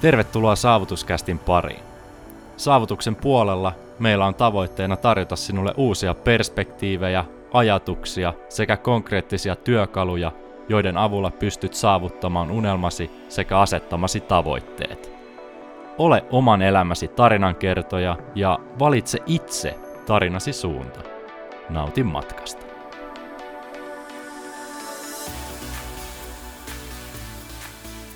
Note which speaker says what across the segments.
Speaker 1: Tervetuloa Saavutuskästin pariin. Saavutuksen puolella meillä on tavoitteena tarjota sinulle uusia perspektiivejä, ajatuksia sekä konkreettisia työkaluja, joiden avulla pystyt saavuttamaan unelmasi sekä asettamasi tavoitteet. Ole oman elämäsi tarinankertoja ja valitse itse tarinasi suunta. Nautin matkasta.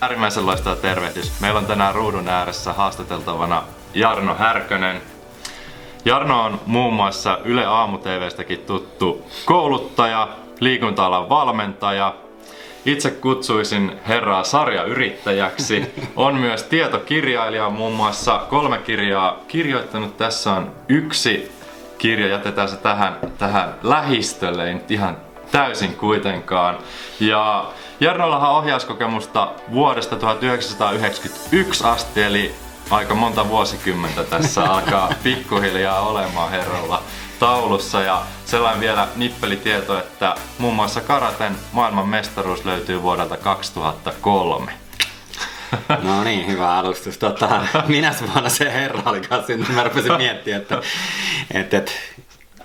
Speaker 1: Äärimmäisen loistava tervehdys. Meillä on tänään ruudun ääressä haastateltavana Jarno Härkönen. Jarno on muun muassa Yle Aamu TVstäkin tuttu kouluttaja, liikunta-alan valmentaja. Itse kutsuisin herraa sarjayrittäjäksi. On myös tietokirjailija, muun muassa kolme kirjaa kirjoittanut. Tässä on yksi kirja, jätetään se tähän, tähän lähistölle, ei nyt ihan täysin kuitenkaan. Ja Jarnollahan on ohjauskokemusta vuodesta 1991 asti, eli aika monta vuosikymmentä tässä alkaa pikkuhiljaa olemaan herralla taulussa. Ja sellainen vielä nippelitieto, että muun muassa karaten maailman mestaruus löytyy vuodelta 2003.
Speaker 2: No niin, hyvä alustus. Tota, minä vuonna se herra oli kanssa, mä rupesin miettimään, että, että, että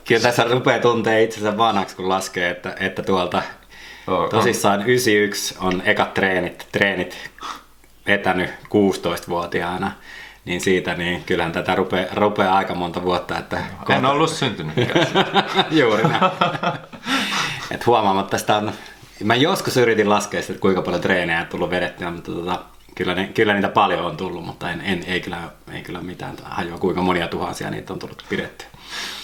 Speaker 2: kyllä tässä rupeaa tuntee itsensä vanhaksi, kun laskee, että, että tuolta Oh, Tosissaan 91 on ekat treenit, treenit vetänyt 16-vuotiaana. Niin siitä, niin kyllähän tätä rupeaa, rupeaa aika monta vuotta. Että
Speaker 1: kohta... En ollut syntynyt
Speaker 2: Juuri näin. Et huomaamatta sitä on... Mä joskus yritin laskea sitä, että kuinka paljon treenejä on tullut vedettyä, mutta tota, kyllä, ne, kyllä niitä paljon on tullut, mutta en, en, ei, kyllä, ei kyllä mitään hajoa, kuinka monia tuhansia niitä on tullut pidettyä.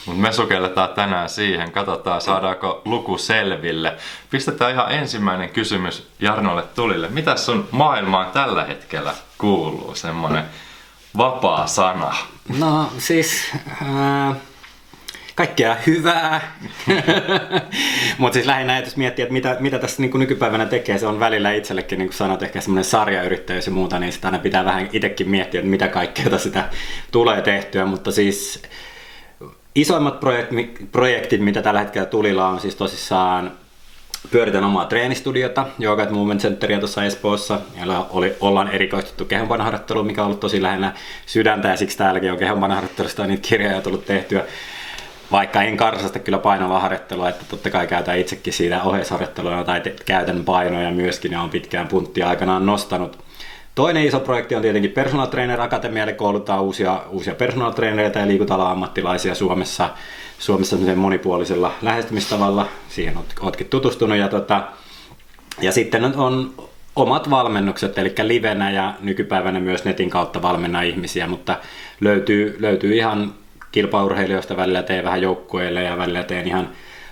Speaker 1: Mutta me sukelletaan tänään siihen, katsotaan saadaanko luku selville. Pistetään ihan ensimmäinen kysymys Jarnolle Tulille. Mitä sun maailmaan tällä hetkellä kuuluu, semmonen vapaa sana?
Speaker 2: No siis... Äh kaikkea hyvää. Mutta siis lähinnä jos miettii, että mitä, mitä tässä niin nykypäivänä tekee, se on välillä itsellekin, niin kuin sanot, ehkä semmoinen sarjayrittäjyys ja muuta, niin sitä aina pitää vähän itsekin miettiä, että mitä kaikkea sitä tulee tehtyä. Mutta siis Isoimmat projektit, mitä tällä hetkellä tulilla on siis tosissaan pyöritän omaa treenistudiota, Yoga Movement Centeria tuossa Espoossa, jolla oli, ollaan erikoistuttu kehonpainoharjoitteluun, mikä on ollut tosi lähinnä sydäntä ja siksi täälläkin on kehonpainoharjoittelusta niitä kirjoja tullut tehtyä. Vaikka en karsasta kyllä painavaa harjoittelua, että totta kai käytän itsekin siitä ohjeisharjoittelua tai käytän painoja myöskin ja on pitkään punttia aikanaan nostanut. Toinen iso projekti on tietenkin Personal Trainer Akatemia, eli koulutetaan uusia, uusia personal trainereita ja liikunta ammattilaisia Suomessa, Suomessa monipuolisella lähestymistavalla. Siihen oot, ootkin tutustunut. Ja, tota, ja sitten on, on omat valmennukset, eli livenä ja nykypäivänä myös netin kautta valmenna ihmisiä, mutta löytyy, löytyy ihan kilpaurheilijoista välillä teen vähän joukkueille ja välillä teen ihan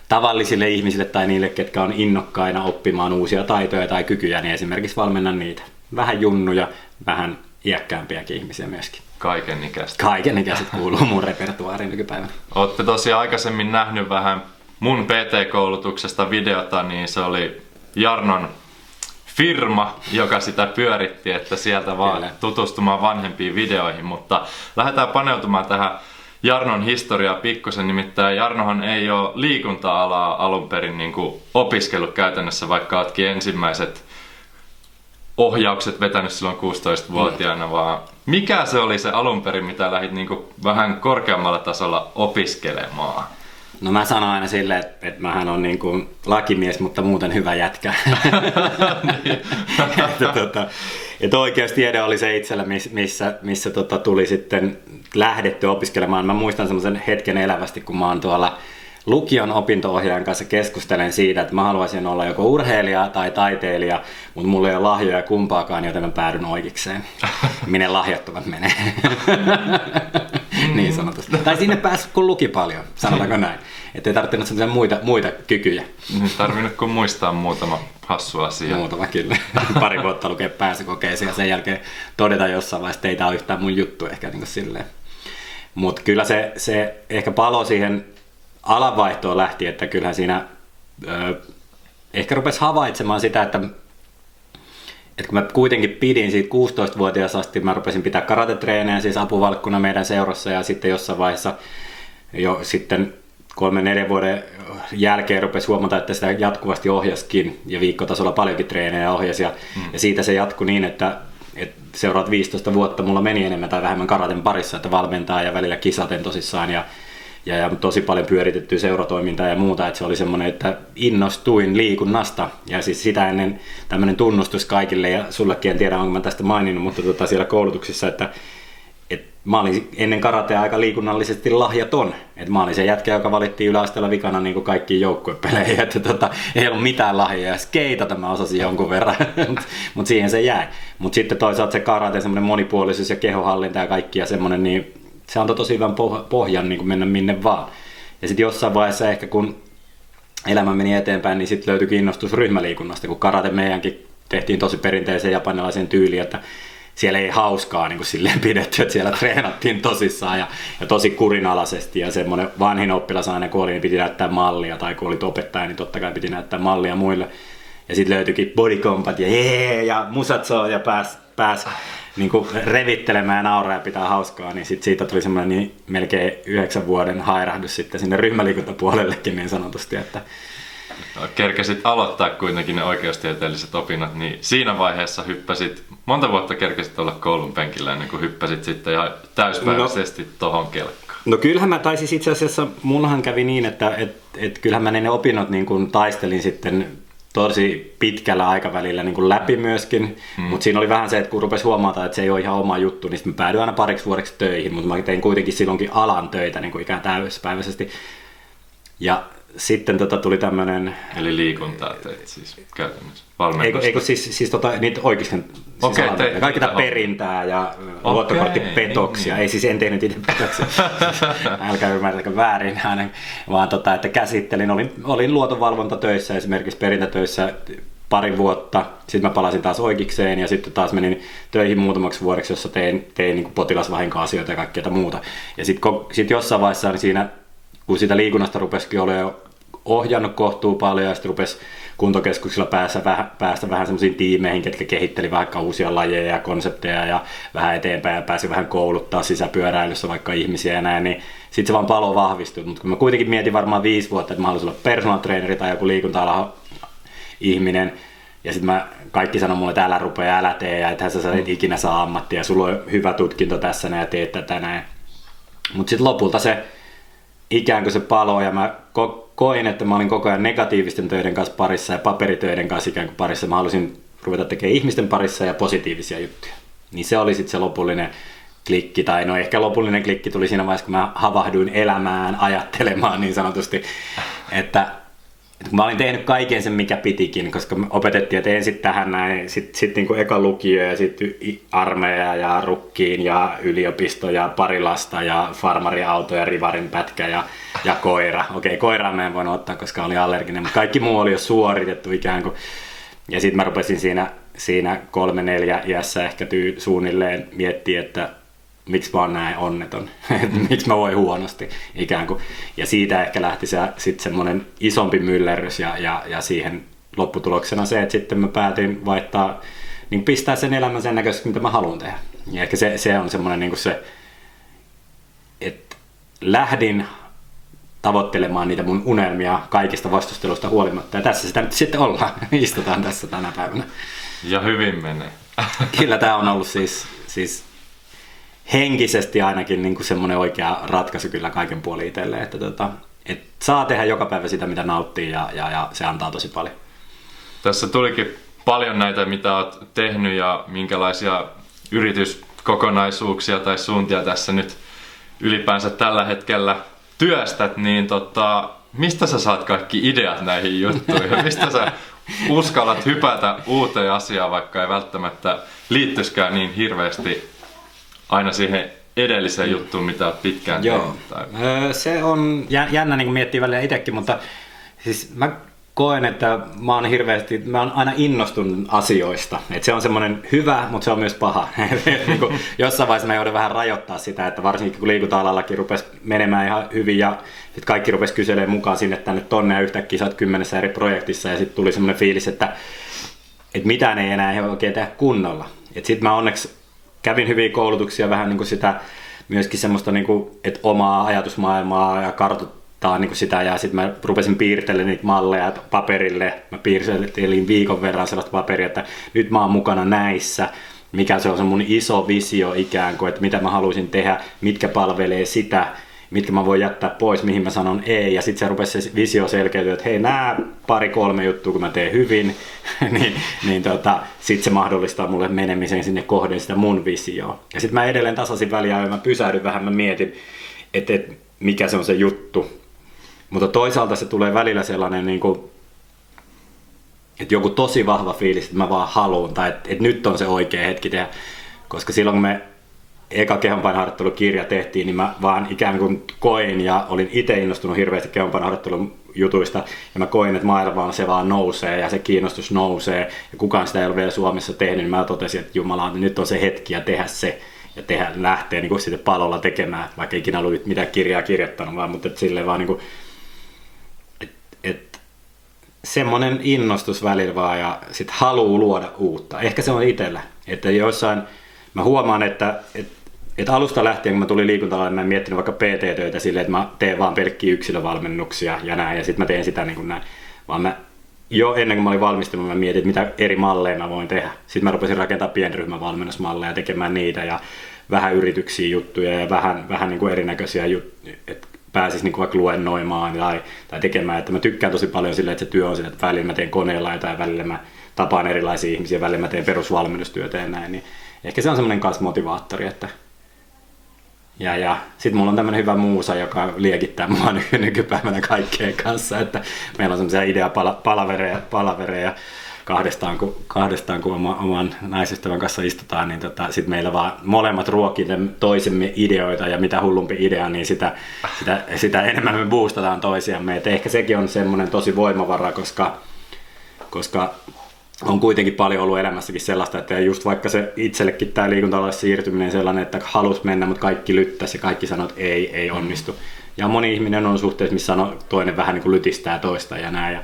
Speaker 2: tavallisille ihmisille tai niille, ketkä on innokkaina oppimaan uusia taitoja tai kykyjä, niin esimerkiksi valmennan niitä vähän junnuja, vähän iäkkäämpiäkin ihmisiä myöskin.
Speaker 1: Kaiken ikäiset.
Speaker 2: Kaiken ikäiset kuuluu mun repertuaariin nykypäivänä.
Speaker 1: Olette tosiaan aikaisemmin nähnyt vähän mun PT-koulutuksesta videota, niin se oli Jarnon firma, joka sitä pyöritti, että sieltä vaan Kyllä. tutustumaan vanhempiin videoihin, mutta lähdetään paneutumaan tähän Jarnon historiaa pikkusen, nimittäin Jarnohan ei ole liikunta-alaa alun perin niin opiskellut käytännössä, vaikka oletkin ensimmäiset ohjaukset vetänyt silloin 16-vuotiaana, vaan mikä se oli se alun perin, mitä lähdit niin vähän korkeammalla tasolla opiskelemaan?
Speaker 2: No mä sanon aina silleen, että, että mähän on niin kuin lakimies, mutta muuten hyvä jätkä. että, tota, että oikeustiede oli se itsellä, missä, missä tota, tuli sitten lähdetty opiskelemaan. Mä muistan semmoisen hetken elävästi, kun mä oon tuolla lukion opinto-ohjaajan kanssa keskustelen siitä, että mä haluaisin olla joko urheilija tai taiteilija, mutta mulla ei ole lahjoja kumpaakaan, joten mä päädyn oikeikseen. Minne lahjattomat menee. niin sanotusti. Tai sinne pääsi, kun luki paljon, sanotaanko näin. Että ei tarvinnut sellaisia muita, muita kykyjä.
Speaker 1: Niin tarvinnut kun muistaa muutama hassu asia.
Speaker 2: Muutama kyllä. Pari vuotta lukea pääsykokeisiin ja sen jälkeen todeta jossain vaiheessa, että ei tämä ole yhtään mun juttu ehkä niin silleen. Mutta kyllä se, se ehkä palo siihen alanvaihtoon lähti, että kyllähän siinä ö, ehkä rupesi havaitsemaan sitä, että, että kun mä kuitenkin pidin siitä 16-vuotiaasta asti, mä rupesin pitää karatetreenejä siis apuvalkkuna meidän seurassa ja sitten jossain vaiheessa jo sitten kolmen neljän vuoden jälkeen rupesi huomata, että sitä jatkuvasti ohjaskin ja viikkotasolla paljonkin treenejä ohjasi ja, mm. ja siitä se jatkui niin, että et seuraat 15 vuotta mulla meni enemmän tai vähemmän karaten parissa, että valmentaa ja välillä kisaten tosissaan ja, ja, ja tosi paljon pyöritettyä seuratoimintaa ja muuta, että se oli semmoinen, että innostuin liikunnasta ja siis sitä ennen tämmöinen tunnustus kaikille ja sullekin en tiedä onko mä tästä maininnut, mutta tota siellä koulutuksissa, että et mä olin ennen karatea aika liikunnallisesti lahjaton. Et mä olin se jätkä, joka valittiin yläasteella vikana niin kuin kaikkiin joukkuepeleihin. Että tota, ei ollut mitään lahjoja. Skeitata mä osasin jonkun verran, mutta mut siihen se jäi. Mutta sitten toisaalta se karate, semmoinen monipuolisuus ja kehohallinta ja kaikki ja semmoinen, niin se antoi tosi hyvän pohjan niin kuin mennä minne vaan. Ja sitten jossain vaiheessa ehkä kun elämä meni eteenpäin, niin sitten löytyi kiinnostus ryhmäliikunnasta, kun karate meidänkin tehtiin tosi perinteisen japanilaisen tyyliin, että siellä ei hauskaa niin kuin silleen pidetty, että siellä treenattiin tosissaan ja, ja tosi kurinalaisesti ja semmoinen vanhin oppilas aina kun oli, niin piti näyttää mallia tai kun olit opettaja, niin totta kai piti näyttää mallia muille. Ja sitten löytyikin body combat ja jee ja musatso ja pääs, pääs niin kuin revittelemään ja nauraa ja pitää hauskaa, niin sit siitä tuli semmoinen niin melkein yhdeksän vuoden hairahdus sitten sinne ryhmäliikuntapuolellekin niin sanotusti, että
Speaker 1: kerkesit aloittaa kuitenkin ne oikeustieteelliset opinnot, niin siinä vaiheessa hyppäsit, monta vuotta kerkesit olla koulun penkillä ennen kuin hyppäsit sitten ihan täyspäiväisesti no, tohon kelkkaan?
Speaker 2: No kyllähän mä taisin itse asiassa, mullahan kävi niin, että et, et kyllähän mä ne opinnot niin kuin taistelin sitten tosi pitkällä aikavälillä niin kuin läpi myöskin, mm. mutta siinä oli vähän se, että kun rupesi huomata, että se ei ole ihan oma juttu, niin mä päädyin aina pariksi vuodeksi töihin, mutta mä tein kuitenkin silloinkin alan töitä niin kuin ikään täyspäiväisesti. Ja sitten tota tuli tämmöinen...
Speaker 1: Eli liikuntaa teit siis käytännössä?
Speaker 2: Eikö, eikö siis, siis tota, niitä oikeasti okay, siis kaikki tämä perintää ja okay, luottokorttipetoksia. Niin. Ei siis en tehnyt itse petoksia. Älkää ymmärtäkö väärin hänen. Vaan tota, että käsittelin, olin, olin luotonvalvontatöissä esimerkiksi perintätöissä pari vuotta. Sitten mä palasin taas oikeikseen ja sitten taas menin töihin muutamaksi vuodeksi, jossa tein, tein niin potilasvahinkoasioita ja kaikkea muuta. Ja sitten sit jossain vaiheessa niin siinä kun sitä liikunnasta rupesikin olemaan ohjannut kohtuu paljon ja sitten rupesi kuntokeskuksilla päästä vähän, päästä vähän semmoisiin tiimeihin, ketkä kehitteli vaikka uusia lajeja ja konsepteja ja vähän eteenpäin ja pääsi vähän kouluttaa sisäpyöräilyssä vaikka ihmisiä ja näin, niin sitten se vaan palo vahvistui. Mutta kun mä kuitenkin mietin varmaan viisi vuotta, että mä haluaisin olla personal traineri tai joku liikunta ihminen, ja sitten mä kaikki sanoi mulle, että älä rupea, älä tee, ja että sä sä et ikinä saa ammattia, ja sulla on hyvä tutkinto tässä ja teet tätä näin. Mutta sitten lopulta se ikään kuin se palo ja mä ko- koin, että mä olin koko ajan negatiivisten töiden kanssa parissa ja paperitöiden kanssa ikään kuin parissa. Mä halusin ruveta tekemään ihmisten parissa ja positiivisia juttuja. Niin se oli sitten se lopullinen klikki, tai no ehkä lopullinen klikki tuli siinä vaiheessa, kun mä havahduin elämään, ajattelemaan niin sanotusti, että mä olin tehnyt kaiken sen, mikä pitikin, koska me opetettiin, että ensin tähän näin, sitten sit niin eka lukio ja sitten armeija ja rukkiin ja yliopisto ja pari lasta ja farmariauto ja rivarin pätkä ja, ja koira. Okei, koiraa mä en voinut ottaa, koska oli allerginen, mutta kaikki muu oli jo suoritettu ikään kuin. Ja sitten mä rupesin siinä, siinä kolme neljä iässä ehkä tyy, suunnilleen miettiä, että miksi mä oon näin onneton, miksi mä voin huonosti ikään kuin. Ja siitä ehkä lähti se, sitten semmoinen isompi myllerrys ja, ja, ja siihen lopputuloksena se, että sitten mä päätin vaihtaa, niin pistää sen elämän sen näköisesti, mitä mä haluan tehdä. Ja ehkä se, se on semmoinen niin se, että lähdin tavoittelemaan niitä mun unelmia kaikista vastustelusta huolimatta. Ja tässä sitä nyt sitten ollaan. Istutaan tässä tänä päivänä.
Speaker 1: Ja hyvin menee.
Speaker 2: Kyllä tämä on ollut siis, siis henkisesti ainakin niin kuin semmoinen oikea ratkaisu kyllä kaiken puolin itselle, että tota, et saa tehdä joka päivä sitä, mitä nauttii ja, ja, ja se antaa tosi paljon.
Speaker 1: Tässä tulikin paljon näitä, mitä olet tehnyt ja minkälaisia yrityskokonaisuuksia tai suuntia tässä nyt ylipäänsä tällä hetkellä työstät, niin tota, mistä sä saat kaikki ideat näihin juttuihin? Mistä sä uskallat hypätä uuteen asiaan, vaikka ei välttämättä liittyiskään niin hirveästi aina siihen edelliseen mm. juttuun, mitä pitkään Joo. tehnyt? Tai...
Speaker 2: Se on jännä niin miettiä välillä itsekin, mutta siis mä koen, että mä oon hirveästi, mä oon aina innostunut asioista. Et se on semmoinen hyvä, mutta se on myös paha. Niinku jossain vaiheessa mä joudun vähän rajoittaa sitä, että varsinkin kun liikunta-alallakin rupesi menemään ihan hyvin ja sitten kaikki rupesi kyselemään mukaan sinne tänne tonne ja yhtäkkiä sä oot kymmenessä eri projektissa ja sitten tuli semmoinen fiilis, että, että mitään ei enää oikein tehdä kunnolla. Sitten mä onneksi kävin hyviä koulutuksia, vähän niin kuin sitä myöskin semmoista, niin kuin, että omaa ajatusmaailmaa ja kartoittaa niin kuin sitä ja sitten mä rupesin piirtelemään niitä malleja paperille. Mä piirtelin viikon verran sellaista paperia, että nyt mä oon mukana näissä mikä se on se mun iso visio ikään kuin, että mitä mä haluaisin tehdä, mitkä palvelee sitä, mitkä mä voin jättää pois, mihin mä sanon ei, ja sitten se rupesi se visio selkeytyä, että hei, nämä pari-kolme juttua, kun mä teen hyvin, niin, niin tota, sitten se mahdollistaa mulle menemisen sinne kohden sitä mun visioa. Ja sitten mä edelleen tasaisin väliä, ja mä pysähdyn vähän, mä mietin, että, että mikä se on se juttu. Mutta toisaalta se tulee välillä sellainen, niin kuin, että joku tosi vahva fiilis, että mä vaan haluan, tai että, että nyt on se oikea hetki tehdä. Koska silloin kun me eka kehonpainoharjoittelukirja tehtiin, niin mä vaan ikään kuin koin ja olin itse innostunut hirveästi kehonpainoharjoittelun jutuista ja mä koin, että maailma se vaan nousee ja se kiinnostus nousee. Ja kukaan sitä ei ole vielä Suomessa tehnyt, niin mä totesin, että Jumala, nyt on se hetki ja tehdä se. Ja tehdä, lähteä niin sitten palolla tekemään, vaikka ikinä ollut mitään kirjaa kirjoittanut, vaan mutta että silleen vaan niin kuin, että, että semmoinen innostus välillä vaan ja sitten haluu luoda uutta. Ehkä se on itsellä, että joissain, mä huomaan, että, että et alusta lähtien, kun mä tulin liikuntalalle, mä en miettinyt vaikka PT-töitä silleen, että mä teen vaan pelkkiä yksilövalmennuksia ja näin, ja sitten mä teen sitä niin kuin näin. Vaan mä jo ennen kuin mä olin valmistunut, mä mietin, mitä eri malleja mä voin tehdä. Sitten mä rupesin rakentaa pienryhmävalmennusmalleja ja tekemään niitä ja vähän yrityksiä juttuja ja vähän, vähän niin kuin erinäköisiä juttuja, että pääsis niin kuin vaikka luennoimaan tai, tai tekemään. Että mä tykkään tosi paljon sille, että se työ on sille, että välillä mä teen koneella jotain, välillä mä tapaan erilaisia ihmisiä, välillä mä teen perusvalmennustyötä ja näin. Niin ehkä se on semmoinen kanssa motivaattori, että ja, ja sitten mulla on tämmöinen hyvä muusa, joka liekittää mua nykypäivänä kaikkeen kanssa, että meillä on semmoisia ideapalavereja palavereja kahdestaan, kun, kahdestaan, kun oma, oman naisystävän kanssa istutaan, niin tota, sitten meillä vaan molemmat ruokille toisemme ideoita ja mitä hullumpi idea, niin sitä, sitä, sitä enemmän me boostataan toisiamme. Et ehkä sekin on semmoinen tosi voimavara, koska, koska on kuitenkin paljon ollut elämässäkin sellaista, että just vaikka se itsellekin tämä liikuntalalle siirtyminen sellainen, että halus mennä, mutta kaikki lyttäisi ja kaikki sanoo, että ei, ei onnistu. Ja moni ihminen on suhteessa, missä sanoo, toinen vähän niin kuin lytistää toista ja näin. Ja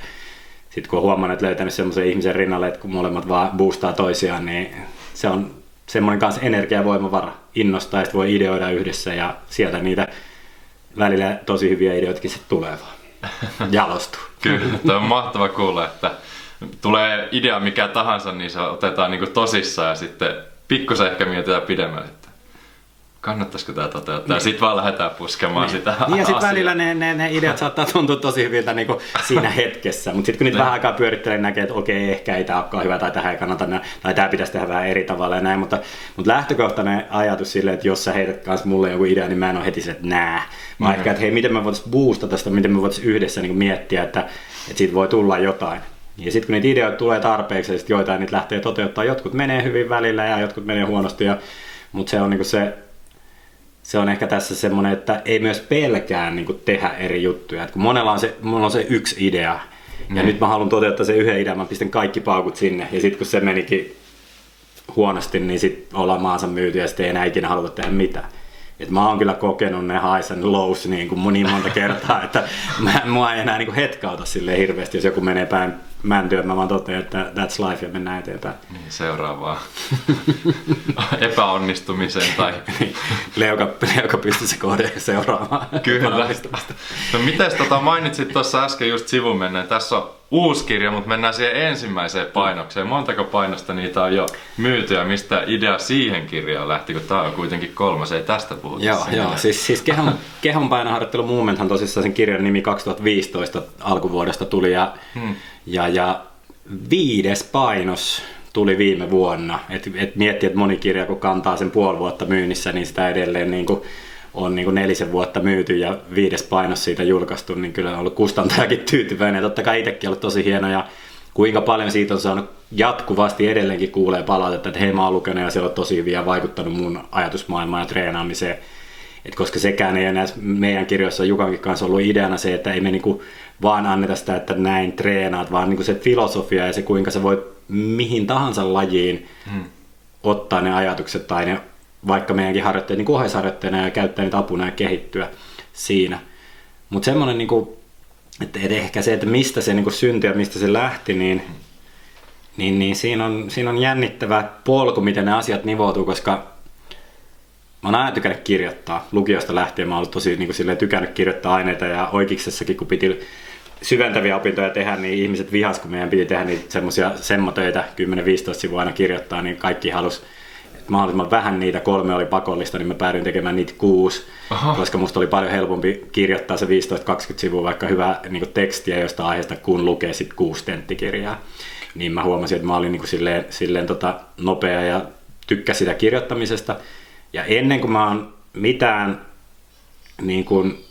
Speaker 2: sitten kun on huomannut, että löytänyt semmoisen ihmisen rinnalle, että kun molemmat vaan boostaa toisiaan, niin se on semmoinen kanssa energiavoimavara innostaa, että voi ideoida yhdessä ja sieltä niitä välillä tosi hyviä ideoitakin sitten tulee vaan jalostuu.
Speaker 1: Kyllä, on mahtava kuulla, että tulee idea mikä tahansa, niin se otetaan niin tosissaan ja sitten pikkusen ehkä mietitään pidemmälle, että kannattaisiko tämä toteuttaa. Niin. Sitten vaan lähdetään puskemaan niin. sitä
Speaker 2: Niin ja sitten välillä ne, ne, ne ideat saattaa tuntua tosi hyviltä niin siinä hetkessä, mutta sitten kun niitä niin. vähän aikaa pyörittelee, niin näkee, että okei, ehkä ei tämä olekaan hyvä tai tähän ei kannata, tai tämä pitäisi tehdä vähän eri tavalla ja näin, mutta, mutta lähtökohtainen ajatus silleen, että jos sä heität kanssa mulle joku idea, niin mä en ole heti se, että nää, vaan mm. ehkä, että hei, miten me voitaisiin boostata sitä, miten me voitaisiin yhdessä niin miettiä, että, että siitä voi tulla jotain. Ja sitten kun niitä ideoita tulee tarpeeksi, ja joitain niitä lähtee toteuttaa, jotkut menee hyvin välillä ja jotkut menee huonosti, ja, mutta se on niin se, se on ehkä tässä semmoinen, että ei myös pelkää niin tehdä eri juttuja. Et kun monella on se, mulla on se yksi idea, ja mm. nyt mä haluan toteuttaa se yhden idean, mä pistän kaikki paukut sinne, ja sitten kun se menikin huonosti, niin sitten ollaan maansa myyty ja sitten ei enää ikinä haluta tehdä mitään. Et mä oon kyllä kokenut ne highs and lows niin, kuin niin monta kertaa, että mä, mua ei enää niin kuin hetkauta sille hirveästi, jos joku menee päin mäntyä, mä vaan totean, että that's life ja mennään eteenpäin.
Speaker 1: Niin, seuraavaa epäonnistumiseen tai...
Speaker 2: leuka, leuka pystyisi kohde seuraamaan.
Speaker 1: Kyllä. No mites tota, mainitsit tuossa äsken just sivun menneen, tässä on uusi kirja, mutta mennään siihen ensimmäiseen painokseen. Montako painosta niitä on jo myyty ja mistä idea siihen kirjaan lähti, kun tämä on kuitenkin kolmas, ei tästä puhuta.
Speaker 2: Joo, joo. siis, siis kehon, kehon painoharjoittelu Movementhan tosissaan sen kirjan nimi 2015 alkuvuodesta tuli ja, hmm. ja, ja viides painos tuli viime vuonna. Et, et miettii, että moni kirja kun kantaa sen puoli vuotta myynnissä, niin sitä edelleen niin kuin on niin kuin nelisen vuotta myyty ja viides painos siitä julkaistu, niin kyllä on ollut kustantajakin tyytyväinen. Totta kai itsekin ollut tosi hieno ja kuinka paljon siitä on saanut jatkuvasti edelleenkin kuulee palautetta, että hei mä oon lukenut ja siellä on tosi hyviä vaikuttanut mun ajatusmaailmaan ja treenaamiseen. Et koska sekään ei näissä meidän kirjoissa Jukankin kanssa ollut ideana se, että ei me niinku vaan anneta sitä, että näin treenaat, vaan niinku se filosofia ja se kuinka sä voit mihin tahansa lajiin hmm. ottaa ne ajatukset tai ne vaikka meidänkin harjoitteet niin ohjeisharjoitteena ja käyttää niitä apuna ja kehittyä siinä. Mutta semmoinen, niin kuin, että ehkä se, että mistä se niin syntyi ja mistä se lähti, niin, niin, niin siinä, on, siinä on jännittävä polku, miten ne asiat nivoutuu, koska mä oon aina tykännyt kirjoittaa. Lukiosta lähtien mä oon ollut tosi niin kuin, tykännyt kirjoittaa aineita ja oikeiksessakin, kun piti syventäviä opintoja tehdä, niin ihmiset vihas, kun meidän piti tehdä niitä semmoisia semmotöitä 10-15 sivua aina kirjoittaa, niin kaikki halus mahdollisimman vähän niitä, kolme oli pakollista, niin mä päädyin tekemään niitä kuusi, Aha. koska musta oli paljon helpompi kirjoittaa se 15-20 sivua vaikka hyvää niin tekstiä josta aiheesta, kun lukee sitten kuusi tenttikirjaa. Niin mä huomasin, että mä olin niin kuin silleen, silleen tota nopea ja tykkäsin sitä kirjoittamisesta. Ja ennen kuin mä oon mitään niin kuin,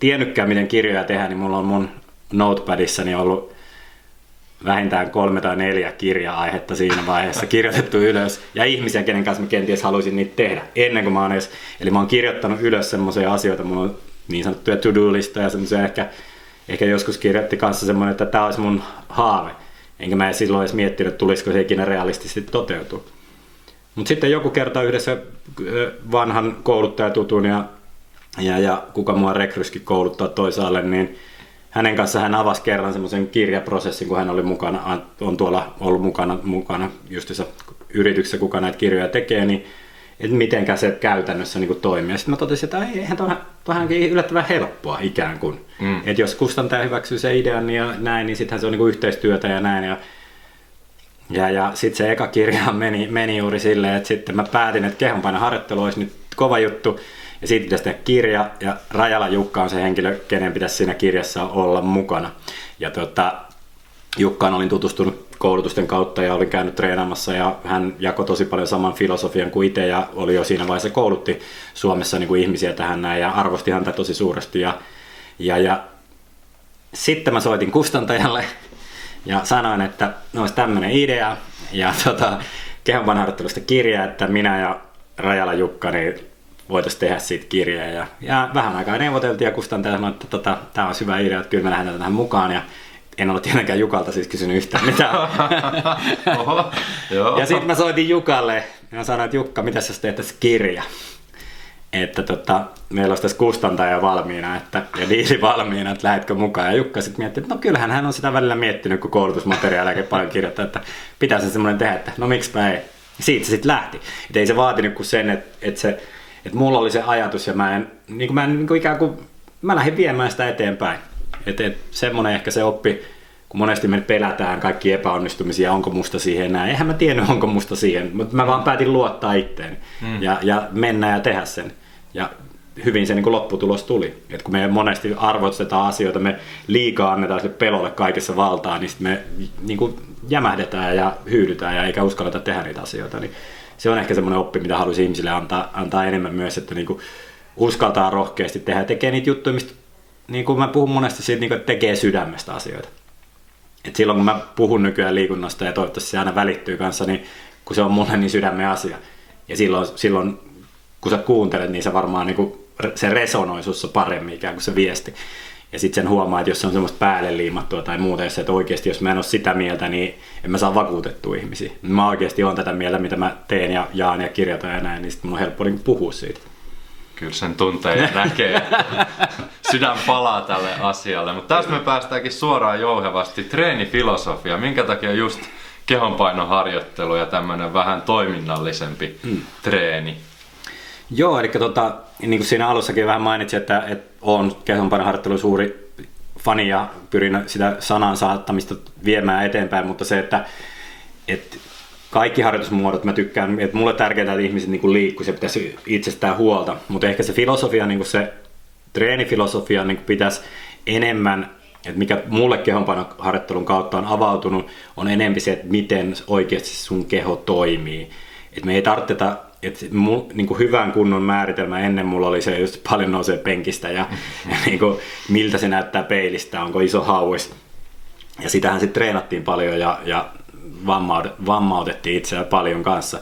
Speaker 2: tiennytkään, miten kirjoja tehdään, niin mulla on mun notepadissani ollut vähintään kolme tai neljä kirja-aihetta siinä vaiheessa kirjoitettu ylös ja ihmisiä, kenen kanssa mä kenties haluaisin niitä tehdä ennen kuin mä oon edes, eli mä oon kirjoittanut ylös semmoisia asioita, mulla on niin sanottuja to-do-listoja, semmoisia ehkä, ehkä joskus kirjoitti kanssa semmoinen, että tämä olisi mun haave, enkä mä silloin edes miettinyt, että tulisiko se ikinä realistisesti toteutua. Mutta sitten joku kerta yhdessä vanhan kouluttajatutun ja, ja, ja kuka mua rekryskin kouluttaa toisaalle, niin hänen kanssa hän avasi kerran semmoisen kirjaprosessin, kun hän oli mukana, on tuolla ollut mukana, mukana justissa yrityksessä, kuka näitä kirjoja tekee, niin että miten se käytännössä niin kuin toimii. Ja sitten mä totesin, että eihän ainakin yllättävän helppoa ikään kuin. Mm. Että jos kustantaja hyväksyy se idean ja näin, niin sittenhän se on niin kuin yhteistyötä ja näin. Ja, ja, ja sitten se eka kirja meni, meni juuri silleen, että sitten mä päätin, että kehonpainoharjoittelu olisi nyt kova juttu. Ja siitä pitäisi tehdä kirja, ja Rajala Jukka on se henkilö, kenen pitäisi siinä kirjassa olla mukana. Ja tota, Jukkaan olin tutustunut koulutusten kautta ja olin käynyt treenaamassa ja hän jakoi tosi paljon saman filosofian kuin itse ja oli jo siinä vaiheessa koulutti Suomessa niin kuin ihmisiä tähän näin ja arvosti häntä tosi suuresti. Ja, ja, ja sitten mä soitin kustantajalle ja sanoin, että no olisi tämmöinen idea ja tota, kehonpanharjoittelusta kirja, että minä ja Rajala Jukka niin voitaisiin tehdä siitä kirjaa. Ja, ja vähän aikaa neuvoteltiin ja kustantaja sanoi, että tota, tämä on hyvä idea, että kyllä me lähdetään tähän mukaan. Ja en ole tietenkään Jukalta siis kysynyt yhtään mitään. Oho, ja sitten mä soitin Jukalle ja sanoin, että Jukka, mitä sä teet tässä kirja? Että tota, meillä olisi tässä kustantaja valmiina että, ja diili valmiina, että lähdetkö mukaan. Ja Jukka sitten mietti, että no kyllähän hän on sitä välillä miettinyt, kun koulutusmateriaalia paljon kirjoittaa, että pitää se semmoinen tehdä, että no miksipä ei. Siitä se sitten lähti. Et ei se vaatinut kuin sen, että, että se että mulla oli se ajatus ja mä en, niin kuin mä en niin kuin ikään kuin, mä lähdin viemään sitä eteenpäin. Että et, semmoinen ehkä se oppi, kun monesti me pelätään kaikki epäonnistumisia, onko musta siihen näin. Eihän mä tiennyt, onko musta siihen, mutta mä vaan päätin luottaa itteen mm. ja, ja mennä ja tehdä sen. Ja hyvin se niin kuin lopputulos tuli. Et kun me monesti arvostetaan asioita, me liikaa annetaan sille pelolle kaikessa valtaa, niin sitten me niin kuin jämähdetään ja hyydytään ja eikä uskalleta tehdä niitä asioita. Niin se on ehkä semmoinen oppi, mitä haluaisin ihmisille antaa, antaa enemmän myös, että niinku uskaltaa rohkeasti tehdä ja tekee niitä juttuja, mistä niin kuin mä puhun monesti siitä, niin kuin, tekee sydämestä asioita. Et silloin kun mä puhun nykyään liikunnasta ja toivottavasti se aina välittyy kanssa, niin kun se on mulle niin sydämen asia. Ja silloin, silloin kun sä kuuntelet, niin se varmaan niin kuin, se resonoi sussa paremmin ikään kuin se viesti. Ja sitten sen huomaa, että jos se on semmoista päälle liimattua tai muuta, jos että oikeasti jos mä en ole sitä mieltä, niin en mä saa vakuutettua ihmisiä. Mä oikeasti on tätä mieltä, mitä mä teen ja jaan ja kirjoitan ja näin, niin sitten mun on helppo niin puhua siitä.
Speaker 1: Kyllä sen tuntee ja näkee. Sydän palaa tälle asialle. Mutta tässä me päästäänkin suoraan jouhevasti treenifilosofia. Minkä takia just kehonpainoharjoittelu ja tämmöinen vähän toiminnallisempi hmm. treeni?
Speaker 2: Joo, eli tota, niin kuin siinä alussakin vähän mainitsin, että, että olen kehonpainoharjoittelun suuri fani ja pyrin sitä sanan saattamista viemään eteenpäin, mutta se, että, että kaikki harjoitusmuodot mä tykkään, että mulle tärkeää, että ihmiset niin liikkuisi ja pitäisi itsestään huolta, mutta ehkä se filosofia, niin kuin se treenifilosofia niin kuin pitäisi enemmän, että mikä mulle kehonpainoharjoittelun kautta on avautunut, on enemmän se, että miten oikeasti sun keho toimii. Että me ei tarvita et mul, niin kuin hyvän kunnon määritelmä ennen mulla oli se, just paljon nousee penkistä ja, ja niin kuin, miltä se näyttää peilistä, onko iso hauis. Ja sitähän sitten treenattiin paljon ja, ja vammautettiin itseä paljon kanssa.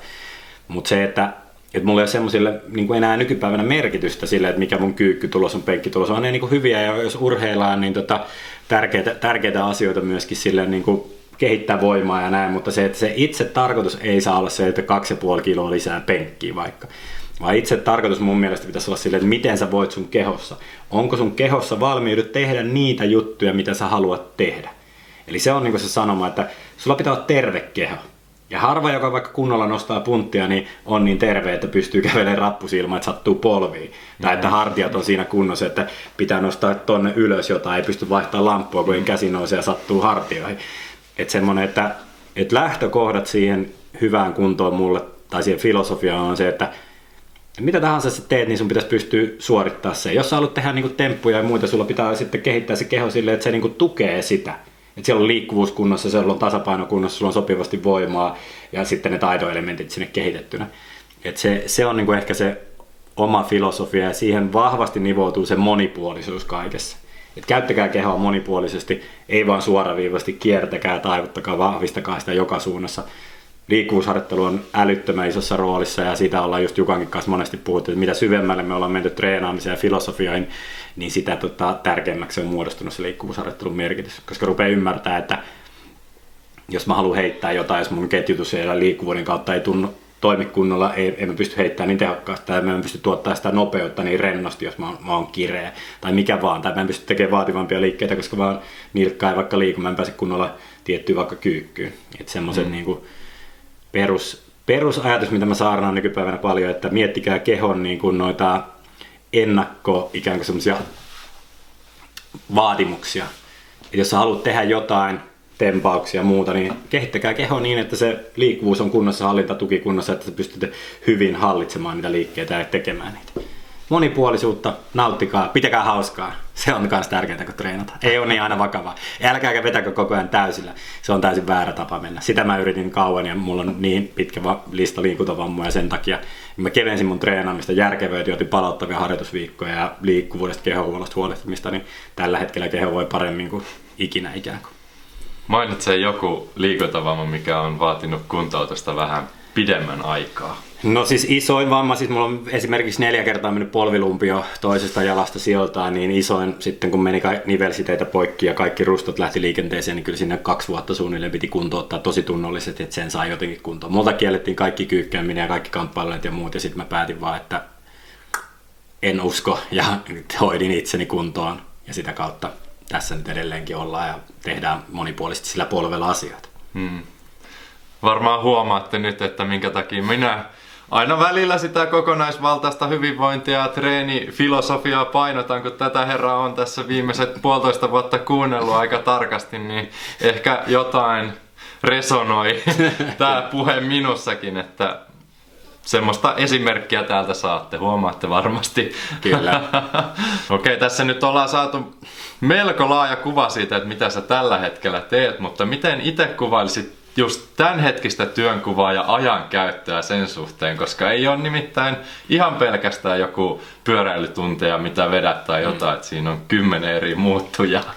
Speaker 2: Mutta se, että että mulla ei ole semmoisille niin enää nykypäivänä merkitystä sille, että mikä mun kyykkytulos on, penkkitulos on ne niin kuin hyviä ja jos urheillaan, niin tota, tärkeitä, tärkeitä asioita myöskin sille niin kuin kehittää voimaa ja näin, mutta se, että se itse tarkoitus ei saa olla se, että 2,5 kiloa lisää penkkiä vaikka. Vaan itse tarkoitus mun mielestä pitäisi olla sille, että miten sä voit sun kehossa. Onko sun kehossa valmiudet tehdä niitä juttuja, mitä sä haluat tehdä. Eli se on niin se sanoma, että sulla pitää olla terve keho. Ja harva, joka vaikka kunnolla nostaa punttia, niin on niin terve, että pystyy kävelemään rappusilma, että sattuu polviin. Tai että hartiat on siinä kunnossa, että pitää nostaa tonne ylös jotain, ei pysty vaihtamaan lamppua, kun ei käsi nousee ja sattuu hartioihin. Että semmoinen, että, että lähtökohdat siihen hyvään kuntoon mulle tai siihen filosofiaan on se, että mitä tahansa sä teet, niin sun pitäisi pystyä suorittamaan se. Jos sä haluat tehdä niin temppuja ja muita, sulla pitää sitten kehittää se keho silleen, että se niin tukee sitä. Että siellä on liikkuvuus kunnossa, siellä on tasapaino kunnossa, sulla on sopivasti voimaa ja sitten ne taitoelementit sinne kehitettynä. Et se, se on niin kuin ehkä se oma filosofia ja siihen vahvasti nivoutuu se monipuolisuus kaikessa. Et käyttäkää kehoa monipuolisesti, ei vaan suoraviivasti, kiertäkää, taivuttakaa, vahvistakaa sitä joka suunnassa. Liikkuvuusharjoittelu on älyttömän isossa roolissa ja siitä ollaan just Jukankin kanssa monesti puhuttu, että mitä syvemmälle me ollaan menty treenaamiseen ja filosofiaan, niin sitä tota, tärkeämmäksi on muodostunut se liikkuvuusharjoittelun merkitys, koska rupeaa ymmärtää, että jos mä haluan heittää jotain, jos mun ketjutus ja liikkuvuuden kautta ei tunnu, toimi kunnolla, ei, en mä pysty heittämään niin tehokkaasti, tai mä en pysty tuottamaan sitä nopeutta niin rennosti, jos mä oon, mä oon kireä, tai mikä vaan, tai mä en pysty tekemään vaativampia liikkeitä, koska vaan nilkka ei vaikka liiku, mä en pääse kunnolla tiettyä vaikka kyykkyyn. Että semmoisen mm. niin kuin perus, perusajatus, mitä mä saarnaan nykypäivänä paljon, että miettikää kehon niin kuin noita ennakko ikään kuin semmoisia vaatimuksia. Et jos sä haluat tehdä jotain, tempauksia ja muuta, niin kehittäkää keho niin, että se liikkuvuus on kunnossa, hallintatuki kunnossa, että pystytte hyvin hallitsemaan niitä liikkeitä ja tekemään niitä. Monipuolisuutta, nauttikaa, pitäkää hauskaa. Se on myös tärkeintä, kun treenata. Ei ole niin aina vakavaa. Älkääkä vetäkö koko ajan täysillä. Se on täysin väärä tapa mennä. Sitä mä yritin kauan ja mulla on niin pitkä lista liikuntavammoja sen takia. Mä kevensin mun treenaamista, järkevöitin, otin palauttavia harjoitusviikkoja ja liikkuvuudesta, kehohuollosta huolehtimista, niin tällä hetkellä keho voi paremmin kuin ikinä ikään kuin.
Speaker 1: Mainitsee joku liikuntavamma, mikä on vaatinut kuntoutusta vähän pidemmän aikaa?
Speaker 2: No siis isoin vamma, siis mulla on esimerkiksi neljä kertaa mennyt polvilumpio toisesta jalasta sijoiltaan, niin isoin sitten kun meni nivelsiteitä poikki ja kaikki rustot lähti liikenteeseen, niin kyllä sinne kaksi vuotta suunnilleen piti kuntouttaa tosi tunnollisesti, että sen sai jotenkin kuntoon. Multa kiellettiin kaikki kyykkääminen ja kaikki kamppailijat ja muut ja sitten mä päätin vaan, että en usko ja hoidin itseni kuntoon ja sitä kautta tässä nyt edelleenkin ollaan ja tehdään monipuolisesti sillä polvella asioita. Hmm.
Speaker 1: Varmaan huomaatte nyt, että minkä takia minä aina välillä sitä kokonaisvaltaista hyvinvointia ja treenifilosofiaa painotan, kun tätä herraa on tässä viimeiset puolitoista vuotta kuunnellut aika tarkasti, niin ehkä jotain resonoi tämä puhe minussakin, että semmoista esimerkkiä täältä saatte, huomaatte varmasti.
Speaker 2: Kyllä.
Speaker 1: Okei, tässä nyt ollaan saatu melko laaja kuva siitä, että mitä sä tällä hetkellä teet, mutta miten itse kuvailisit just tämänhetkistä työnkuvaa ja ajan käyttöä sen suhteen, koska ei ole nimittäin ihan pelkästään joku pyöräilytunteja, mitä vedät tai jotain, mm. että siinä on kymmenen eri muuttujaa.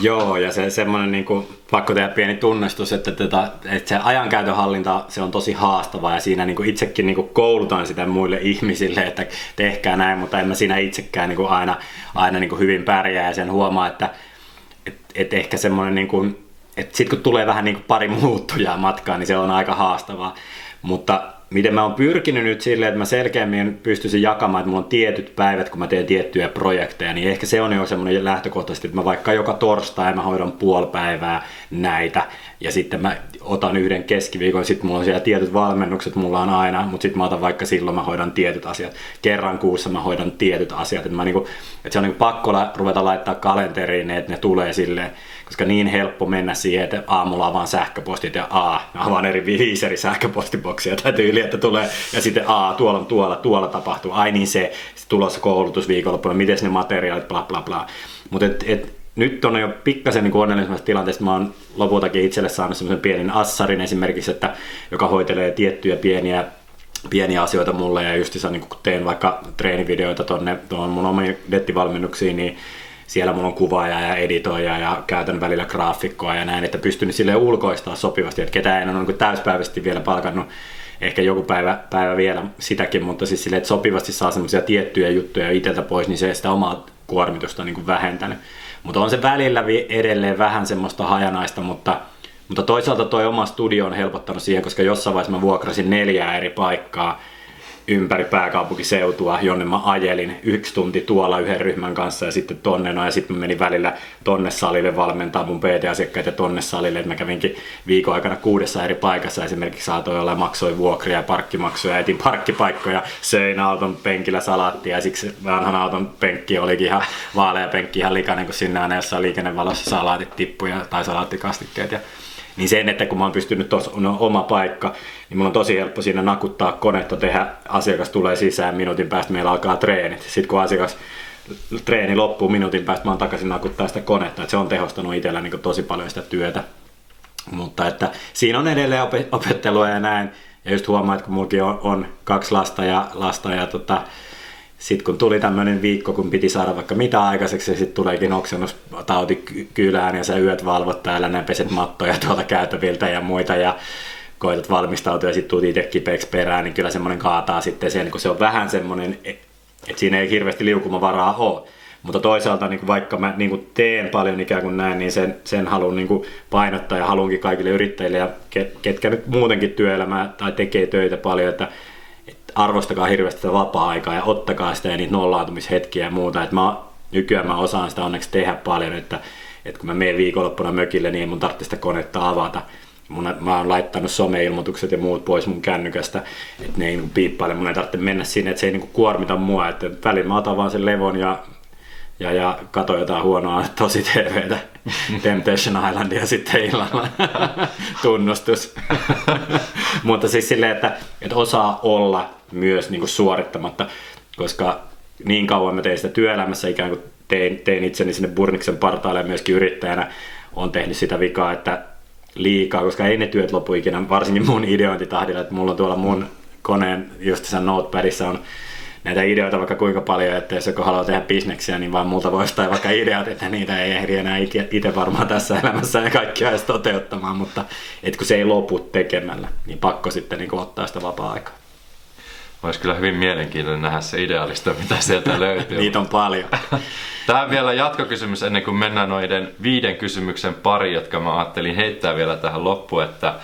Speaker 2: Joo, ja se semmoinen niin kuin, pakko tehdä pieni tunnistus, että, tätä, että se ajankäytön hallinta se on tosi haastavaa ja siinä niin kuin itsekin niin kuin koulutan sitä muille ihmisille, että tehkää näin, mutta en mä siinä itsekään niin kuin aina, aina niin kuin hyvin pärjää ja sen huomaa, että et, et ehkä semmoinen niin kuin, että sitten kun tulee vähän niin kuin pari muuttujaa matkaan, niin se on aika haastavaa. Mutta miten mä oon pyrkinyt nyt silleen, että mä selkeämmin pystyisin jakamaan, että mulla on tietyt päivät, kun mä teen tiettyjä projekteja, niin ehkä se on jo semmoinen lähtökohtaisesti, että mä vaikka joka torstai mä hoidan puoli päivää näitä, ja sitten mä otan yhden keskiviikon, sitten mulla on siellä tietyt valmennukset, mulla on aina, mutta sitten mä otan vaikka silloin mä hoidan tietyt asiat. Kerran kuussa mä hoidan tietyt asiat, että, mä niinku, että se on niinku pakko ruveta laittaa kalenteriin, että ne tulee silleen, koska niin helppo mennä siihen, että aamulla avaan sähköpostit ja a, avaan eri viisi eri sähköpostiboksia tai tyyli, että tulee ja sitten a, tuolla tuolla, tuolla tapahtuu, ai niin se, tulossa koulutus viikonloppuna, miten ne materiaalit, bla bla bla. Mutta et, et, nyt on jo pikkasen niin onnellisemmassa tilanteessa, mä oon lopultakin itselle saanut semmoisen pienen assarin esimerkiksi, että, joka hoitelee tiettyjä pieniä pieniä asioita mulle ja just niin kun teen vaikka treenivideoita tonne tuon mun omiin nettivalmennuksiin, niin siellä mulla on kuvaaja ja editoija ja käytän välillä graafikkoa ja näin, että pystyn sille ulkoistaa sopivasti, että ketään en ole niin täyspäiväisesti vielä palkannut ehkä joku päivä, päivä vielä sitäkin, mutta siis silleen, että sopivasti saa semmoisia tiettyjä juttuja itseltä pois, niin se sitä omaa kuormitusta niin kuin vähentänyt. Mutta on se välillä edelleen vähän semmoista hajanaista, mutta, mutta toisaalta toi oma studio on helpottanut siihen, koska jossain vaiheessa mä vuokrasin neljää eri paikkaa, ympäri pääkaupunkiseutua, jonne mä ajelin yksi tunti tuolla yhden ryhmän kanssa ja sitten tonne, no ja sitten mä menin välillä tonne salille valmentaa mun PT-asiakkaita tonne salille, että mä kävinkin viikon aikana kuudessa eri paikassa. Esimerkiksi saatoin olla maksoi vuokria ja parkkimaksuja, etin parkkipaikkoja, söin auton penkillä salaattia ja siksi vanhan auton penkki olikin ihan vaalea penkki ihan likainen, kun sinne aina jossain liikennevalossa salaatit tippuja tai salaattikastikkeet ja Niin sen, että kun mä oon pystynyt tuossa on oma paikka, niin mulla on tosi helppo siinä nakuttaa konetta, tehdä, asiakas tulee sisään, minuutin päästä meillä alkaa treenit. Sitten kun asiakas treeni loppuu minuutin päästä, mä oon takaisin nakuttaa sitä konetta. Et se on tehostanut itsellä niin tosi paljon sitä työtä. Mutta että siinä on edelleen opettelua ja näin. Ja just huomaa, että kun mullakin on, on kaksi lasta ja, lasta ja tota, sitten kun tuli tämmöinen viikko, kun piti saada vaikka mitä aikaiseksi, ja sitten tuleekin oksennustauti kylään ja sä yöt valvot täällä, nämä peset mattoja tuolta käytäviltä ja muita ja koetat valmistautua ja sitten tuut itse kipeäksi perään, niin kyllä semmoinen kaataa sitten sen, kun se on vähän semmoinen, että siinä ei hirveästi liukumavaraa ole. Mutta toisaalta niin kuin vaikka mä niin kuin teen paljon ikään kuin näin, niin sen, sen haluan niin kuin painottaa ja haluankin kaikille yrittäjille ja ketkä nyt muutenkin työelämää tai tekee töitä paljon, että arvostakaa hirveästi sitä vapaa-aikaa ja ottakaa sitä ja niitä nollaantumishetkiä ja muuta. Että mä, nykyään mä osaan sitä onneksi tehdä paljon, että, että kun mä menen viikonloppuna mökille, niin mun tarvitsee sitä konetta avata. Mun, mä oon laittanut someilmoitukset ja muut pois mun kännykästä, että ne ei niin piippaile, mun ei tarvitse mennä sinne, että se ei niin kuormita mua, että välillä mä otan vaan sen levon ja ja, ja kato jotain huonoa tosi TVtä, Temptation Islandia sitten illalla, tunnustus. Mutta siis silleen, että, että osaa olla myös niin kuin suorittamatta, koska niin kauan mä tein sitä työelämässä ikään kuin tein, tein itseni sinne Burniksen partaalle myöskin yrittäjänä, on tehnyt sitä vikaa, että liikaa, koska ei ne työt lopu ikinä, varsinkin mun ideointitahdilla, että mulla on tuolla mun koneen, just tässä notepadissa on näitä ideoita vaikka kuinka paljon, että jos joku haluaa tehdä bisneksiä, niin vaan multa voisi tai vaikka ideat, että niitä ei ehdi enää itse varmaan tässä elämässä ja kaikkia edes toteuttamaan, mutta et kun se ei lopu tekemällä, niin pakko sitten niin ottaa sitä vapaa-aikaa.
Speaker 1: Olisi kyllä hyvin mielenkiintoinen nähdä se idealista, mitä sieltä löytyy.
Speaker 2: Niitä on paljon.
Speaker 1: Tähän vielä jatkokysymys ennen kuin mennään noiden viiden kysymyksen pari, jotka mä ajattelin heittää vielä tähän loppuun, että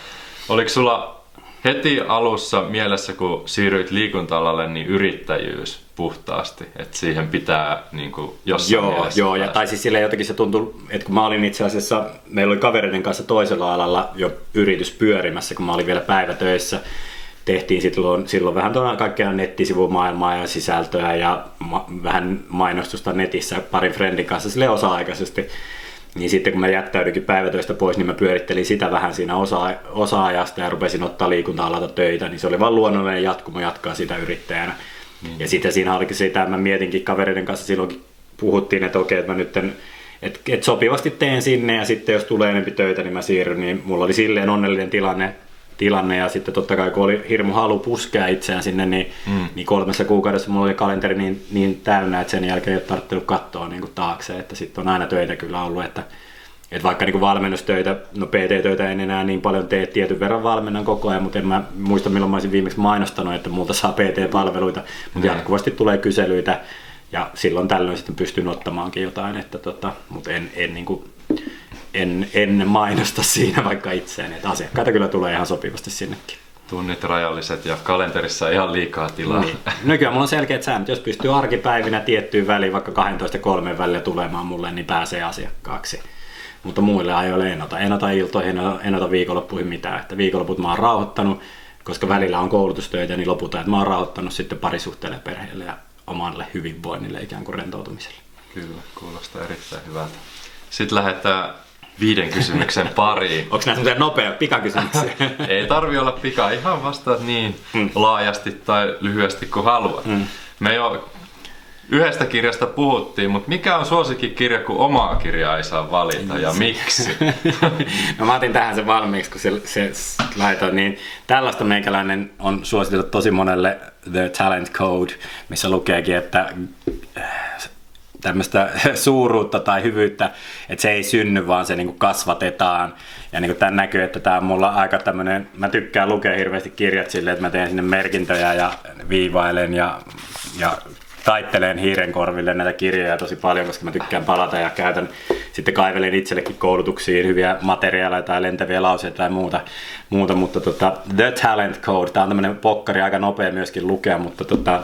Speaker 1: oliko sulla heti alussa mielessä, kun siirryit liikunta-alalle, niin yrittäjyys puhtaasti, että siihen pitää niin kuin, jossain
Speaker 2: Joo, joo ja, tai siis sille jotenkin se tuntui, että kun mä olin itse asiassa, meillä oli kavereiden kanssa toisella alalla jo yritys pyörimässä, kun mä olin vielä päivätöissä, tehtiin silloin, silloin vähän tuona kaikkea nettisivumaailmaa ja sisältöä ja ma- vähän mainostusta netissä parin friendin kanssa sille osa-aikaisesti. Niin sitten kun mä jättäydynkin päivätöistä pois, niin mä pyörittelin sitä vähän siinä osa- osa-ajasta ja rupesin ottaa liikunta-alalta töitä, niin se oli vaan luonnollinen jatkumo jatkaa sitä yrittäjänä. Mm. Ja sitten siinä olikin sitä, että mä mietinkin kavereiden kanssa silloinkin puhuttiin, että okei, että mä nyt että et sopivasti teen sinne ja sitten jos tulee enempi töitä, niin mä siirryn, niin mulla oli silleen onnellinen tilanne, tilanne ja sitten totta kai kun oli hirmu halu puskea itseään sinne, niin, mm. niin kolmessa kuukaudessa mulla oli kalenteri niin, niin täynnä, että sen jälkeen ei ole tarvittanut katsoa niin kuin taakse, että sitten on aina töitä kyllä ollut, että, että vaikka niin kuin valmennustöitä, no PT-töitä en enää niin paljon tee, tietyn verran valmennan koko ajan, mutta en mä muista milloin mä olisin viimeksi mainostanut, että multa saa PT-palveluita, mutta mm. jatkuvasti tulee kyselyitä ja silloin tällöin sitten pystyn ottamaankin jotain, että tota, mutta en, en niin kuin en, en mainosta siinä vaikka itseäni, että asiakkaita kyllä tulee ihan sopivasti sinnekin.
Speaker 1: Tunnit rajalliset ja kalenterissa ihan liikaa tilaa. Niin.
Speaker 2: Nykyään mulla on selkeät säännöt. Jos pystyy arkipäivinä tiettyyn väliin, vaikka 12 ja 3 välillä tulemaan mulle, niin pääsee asiakkaaksi. Mutta muille ajoille en ota. En ota iltoihin, en ota viikonloppuihin mitään. Että viikonloput mä oon rauhoittanut, koska välillä on koulutustöitä, niin loputaan, että mä oon rauhoittanut sitten parisuhteelle, perheelle ja omalle hyvinvoinnille ikään kuin rentoutumiselle.
Speaker 1: Kyllä, kuulostaa erittäin hyvältä. Sitten lähdetään viiden kysymyksen pariin.
Speaker 2: Onko nämä semmoisia nopea pikakysymyksiä?
Speaker 1: Ei tarvi olla pika, ihan vastaat niin mm. laajasti tai lyhyesti kuin haluat. Mm. Me jo yhdestä kirjasta puhuttiin, mutta mikä on suosikkikirja, kun omaa kirjaa ei saa valita ja miksi?
Speaker 2: no mä otin tähän sen valmiiksi, kun se, se laitoin, niin tällaista meikäläinen on suositeltu tosi monelle The Talent Code, missä lukeekin, että tämmöistä suuruutta tai hyvyyttä, että se ei synny, vaan se niinku kasvatetaan. Ja niinku tämän näkyy, että tämä on mulla aika tämmöinen, mä tykkään lukea hirveästi kirjat silleen, että mä teen sinne merkintöjä ja viivailen ja, ja taittelen hiiren korville näitä kirjoja tosi paljon, koska mä tykkään palata ja käytän, sitten kaivelen itsellekin koulutuksiin hyviä materiaaleja tai lentäviä lauseita tai muuta, muuta mutta tota, The Talent Code, tämä on tämmöinen pokkari, aika nopea myöskin lukea, mutta tota,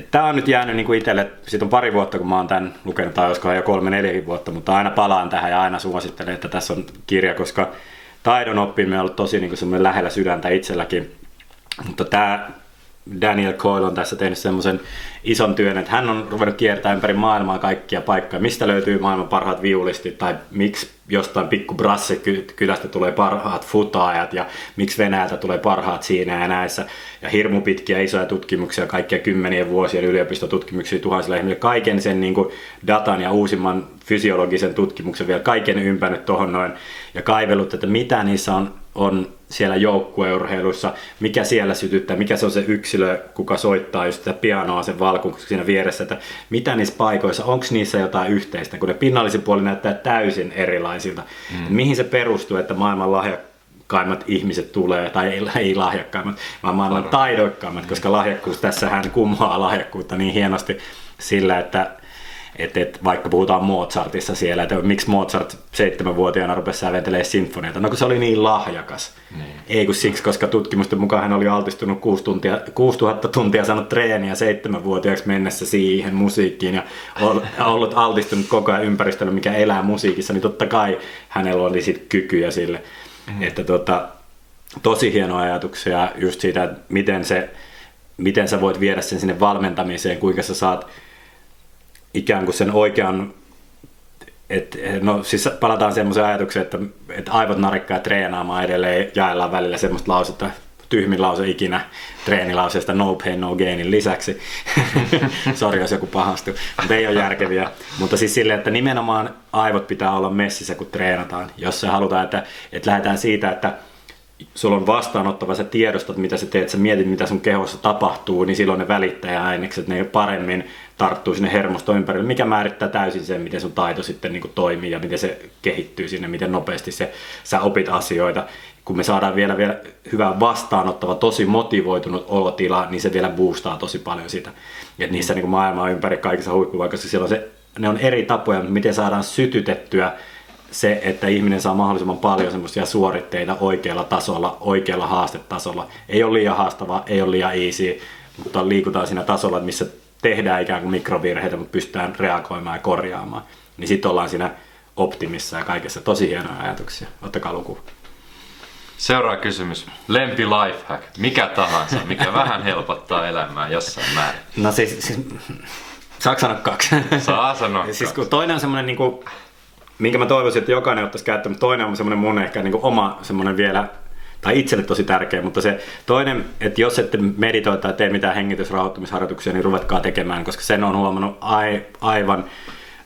Speaker 2: Tämä on nyt jäänyt niin kuin itselle, siitä on pari vuotta kun mä oon tämän lukenut, tai olisiko jo kolme neljäkin vuotta, mutta aina palaan tähän ja aina suosittelen, että tässä on kirja, koska taidon oppiminen on ollut tosi niin kuin lähellä sydäntä itselläkin. Mutta tämä Daniel Coyle on tässä tehnyt semmoisen ison työn, että hän on ruvennut kiertämään ympäri maailmaa kaikkia paikkoja, mistä löytyy maailman parhaat viulistit tai miksi jostain pikku kylästä tulee parhaat futaajat ja miksi Venäjältä tulee parhaat siinä ja näissä. Ja hirmu pitkiä isoja tutkimuksia, kaikkia kymmenien vuosien yliopistotutkimuksia tuhansilla ihmisillä. Kaiken sen niin kuin datan ja uusimman fysiologisen tutkimuksen vielä kaiken ympännyt tuohon noin ja kaivellut, että mitä niissä on, on siellä joukkueurheilussa, mikä siellä sytyttää, mikä se on se yksilö, kuka soittaa just sitä pianoa sen valkun siinä vieressä, että mitä niissä paikoissa, onko niissä jotain yhteistä, kun ne pinnallisen puoli näyttää täysin erilaisilta. Mm. Mihin se perustuu, että maailman lahjakkaimmat ihmiset tulee, tai ei, ei lahjakkaimmat, vaan maailman taidoikkaimmat, koska lahjakkuus, tässähän kummaa lahjakkuutta niin hienosti sillä, että et, et, vaikka puhutaan Mozartissa siellä, että miksi Mozart seitsemänvuotiaana rupesi säventelemään sinfoniata, no kun se oli niin lahjakas. Niin. Ei kun siksi, koska tutkimusten mukaan hän oli altistunut 6 tuntia, 6000 tuntia saanut treeniä seitsemänvuotiaaksi mennessä siihen musiikkiin ja ollut altistunut koko ajan ympäristölle, mikä elää musiikissa, niin totta kai hänellä oli sitten kykyjä sille. Mm. Että tota, tosi hienoja ajatuksia just siitä, että miten, se, miten sä voit viedä sen sinne valmentamiseen, kuinka sä saat ikään kuin sen oikean et, no siis palataan semmoiseen ajatukseen, että, että aivot narikkaa treenaamaan edelleen jaellaan välillä semmoista lausetta, tyhmin lause ikinä treenilauseesta no pain no gainin lisäksi. Sori, jos joku pahastuu, mutta ei ole järkeviä. Mutta siis silleen, että nimenomaan aivot pitää olla messissä, kun treenataan. Jos se halutaan, että, että lähdetään siitä, että sulla on vastaanottava, sä tiedostat mitä sä teet, sä mietit mitä sun kehossa tapahtuu, niin silloin ne välittäjäainekset, ne paremmin tarttuu sinne hermosto ympärille, mikä määrittää täysin sen, miten sun taito sitten niin toimii ja miten se kehittyy sinne, miten nopeasti se, sä opit asioita. Kun me saadaan vielä, vielä hyvä vastaanottava, tosi motivoitunut olotila, niin se vielä boostaa tosi paljon sitä. Et niissä niin maailman ympäri kaikissa huippuvaikoissa, siellä on se, ne on eri tapoja, miten saadaan sytytettyä se, että ihminen saa mahdollisimman paljon semmoisia suoritteita oikealla tasolla, oikealla haastetasolla. Ei ole liian haastavaa, ei ole liian easy, mutta liikutaan siinä tasolla, missä tehdään ikään kuin mikrovirheitä, mutta pystytään reagoimaan ja korjaamaan. Niin sitten ollaan siinä optimissa ja kaikessa. Tosi hienoja ajatuksia. Ottakaa luku.
Speaker 1: Seuraava kysymys. Lempi lifehack. Mikä tahansa, mikä vähän helpottaa elämää jossain määrin.
Speaker 2: No siis, siis saako sanoa kaksi?
Speaker 1: Saa sanoa
Speaker 2: siis, kun toinen on semmoinen, niin kuin, minkä mä toivoisin, että jokainen ottaisi käyttöön, mutta toinen on semmoinen mun ehkä niin kuin oma semmoinen vielä tai itselle tosi tärkeä, mutta se toinen, että jos ette meditoi tai tee mitään hengitysrauhoittumisharjoituksia, niin ruvetkaa tekemään, koska sen on huomannut ai, aivan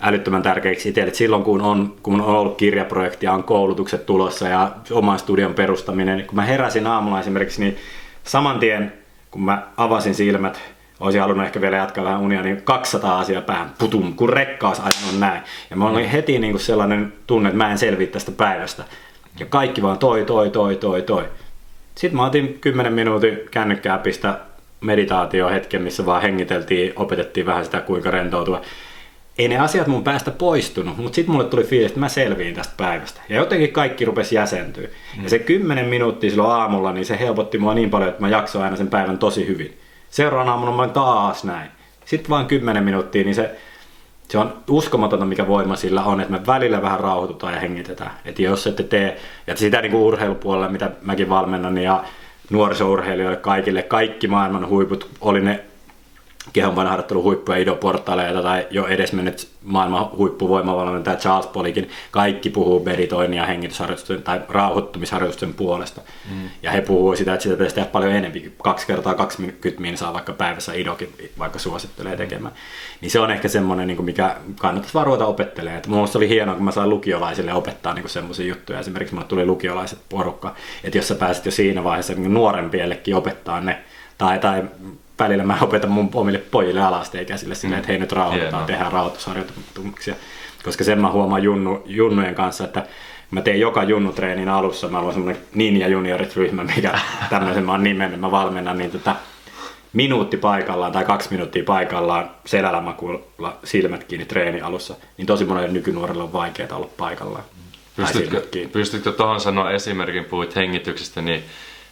Speaker 2: älyttömän tärkeäksi itselle, että silloin kun on, kun on ollut kirjaprojekti ja on koulutukset tulossa ja oman studion perustaminen, niin kun mä heräsin aamulla esimerkiksi, niin saman tien kun mä avasin silmät, olisin halunnut ehkä vielä jatkaa vähän unia, niin 200 asiaa päähän, putum, kun rekkaas ajanut näin. Ja mä olin heti niin kuin sellainen tunne, että mä en selviä tästä päivästä. Ja kaikki vaan toi, toi, toi, toi, toi. Sitten mä otin 10 minuutin kännykkää pistä meditaatio hetken, missä vaan hengiteltiin, opetettiin vähän sitä kuinka rentoutua. Ei ne asiat mun päästä poistunut, mutta sitten mulle tuli fiilis, että mä selviin tästä päivästä. Ja jotenkin kaikki rupesi jäsentyä. Mm. Ja se 10 minuuttia silloin aamulla, niin se helpotti mua niin paljon, että mä jaksoin aina sen päivän tosi hyvin. Seuraavana aamuna mä taas näin. Sitten vaan 10 minuuttia, niin se se on uskomatonta, mikä voima sillä on, että me välillä vähän rauhoitutaan ja hengitetään. Että jos ette tee, ja sitä niin kuin urheilupuolella, mitä mäkin valmennan, ja nuorisourheilijoille kaikille, kaikki maailman huiput, oli ne kehonpainoharjoittelun huippuja, idoportaaleita tai jo edesmennyt maailman huippuvoimavalmentaja Charles Polikin, kaikki puhuu meditoinnin ja hengitysharjoitusten tai rauhoittumisharjoitusten puolesta. Mm. Ja he puhuu sitä, että sitä pitäisi tehdä paljon enemmän, kaksi kertaa 20 saa vaikka päivässä idokin vaikka suosittelee tekemään. Niin se on ehkä semmoinen, niin mikä kannattaisi varoita opettelee. Että mulla oli hienoa, kun mä sain lukiolaisille opettaa niin semmoisia juttuja. Esimerkiksi mulle tuli lukiolaiset porukka, että jos sä pääset jo siinä vaiheessa niin nuorempiellekin opettaa ne, tai, tai välillä mä opetan mun omille pojille alasteikäisille silleen, että hei nyt rauhoitetaan, tehdään rauhoitusharjoituksia. Koska sen mä huomaan junnu, junnujen kanssa, että mä teen joka junnutreenin alussa, mä oon semmoinen ninja juniorit-ryhmä, mikä tämmöisen mä oon nimennyt, mä valmennan, niin tota, minuutti paikallaan tai kaksi minuuttia paikallaan selällä makuulla silmät kiinni treeni alussa, niin tosi monelle nykynuorelle on vaikeaa olla paikallaan.
Speaker 1: Pystytkö, pystytkö tuohon sanoa esimerkin, puhuit hengityksestä, niin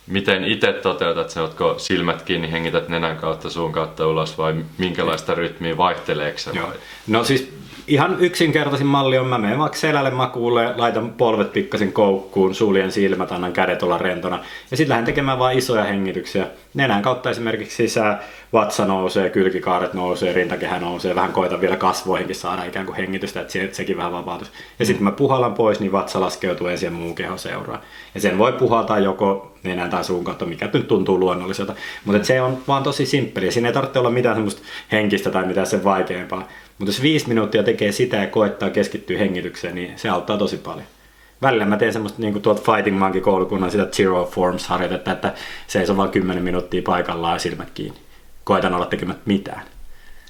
Speaker 1: miten itse toteutat se, oletko silmät kiinni, hengität nenän kautta, suun kautta ulos vai minkälaista rytmiä vaihteleeko se? Vai?
Speaker 2: No siis ihan yksinkertaisin malli on, mä menen vaikka selälle makuulle, laitan polvet pikkasen koukkuun, suljen silmät, annan kädet olla rentona. Ja sitten lähden tekemään vain isoja hengityksiä. Nenän kautta esimerkiksi sisään, vatsa nousee, kylkikaaret nousee, rintakehä nousee. Vähän koitan vielä kasvoihinkin saada ikään kuin hengitystä, että se, sekin vähän vapautus. Ja sitten mä puhallan pois, niin vatsa laskeutuu ensin ja muu keho seuraa. Ja sen voi puhaltaa joko nenän tai suun kautta, mikä nyt tuntuu luonnolliselta. Mutta se on vaan tosi simppeli. Siinä ei tarvitse olla mitään semmoista henkistä tai mitään sen vaikeampaa. Mutta jos viisi minuuttia tekee sitä ja koettaa keskittyä hengitykseen, niin se auttaa tosi paljon. Välillä mä teen semmoista niin tuolta Fighting Monkey koulukunnan sitä Zero Forms harjoitetta, että seisoo vaan 10 minuuttia paikallaan ja silmät kiinni. Koitan olla tekemättä mitään.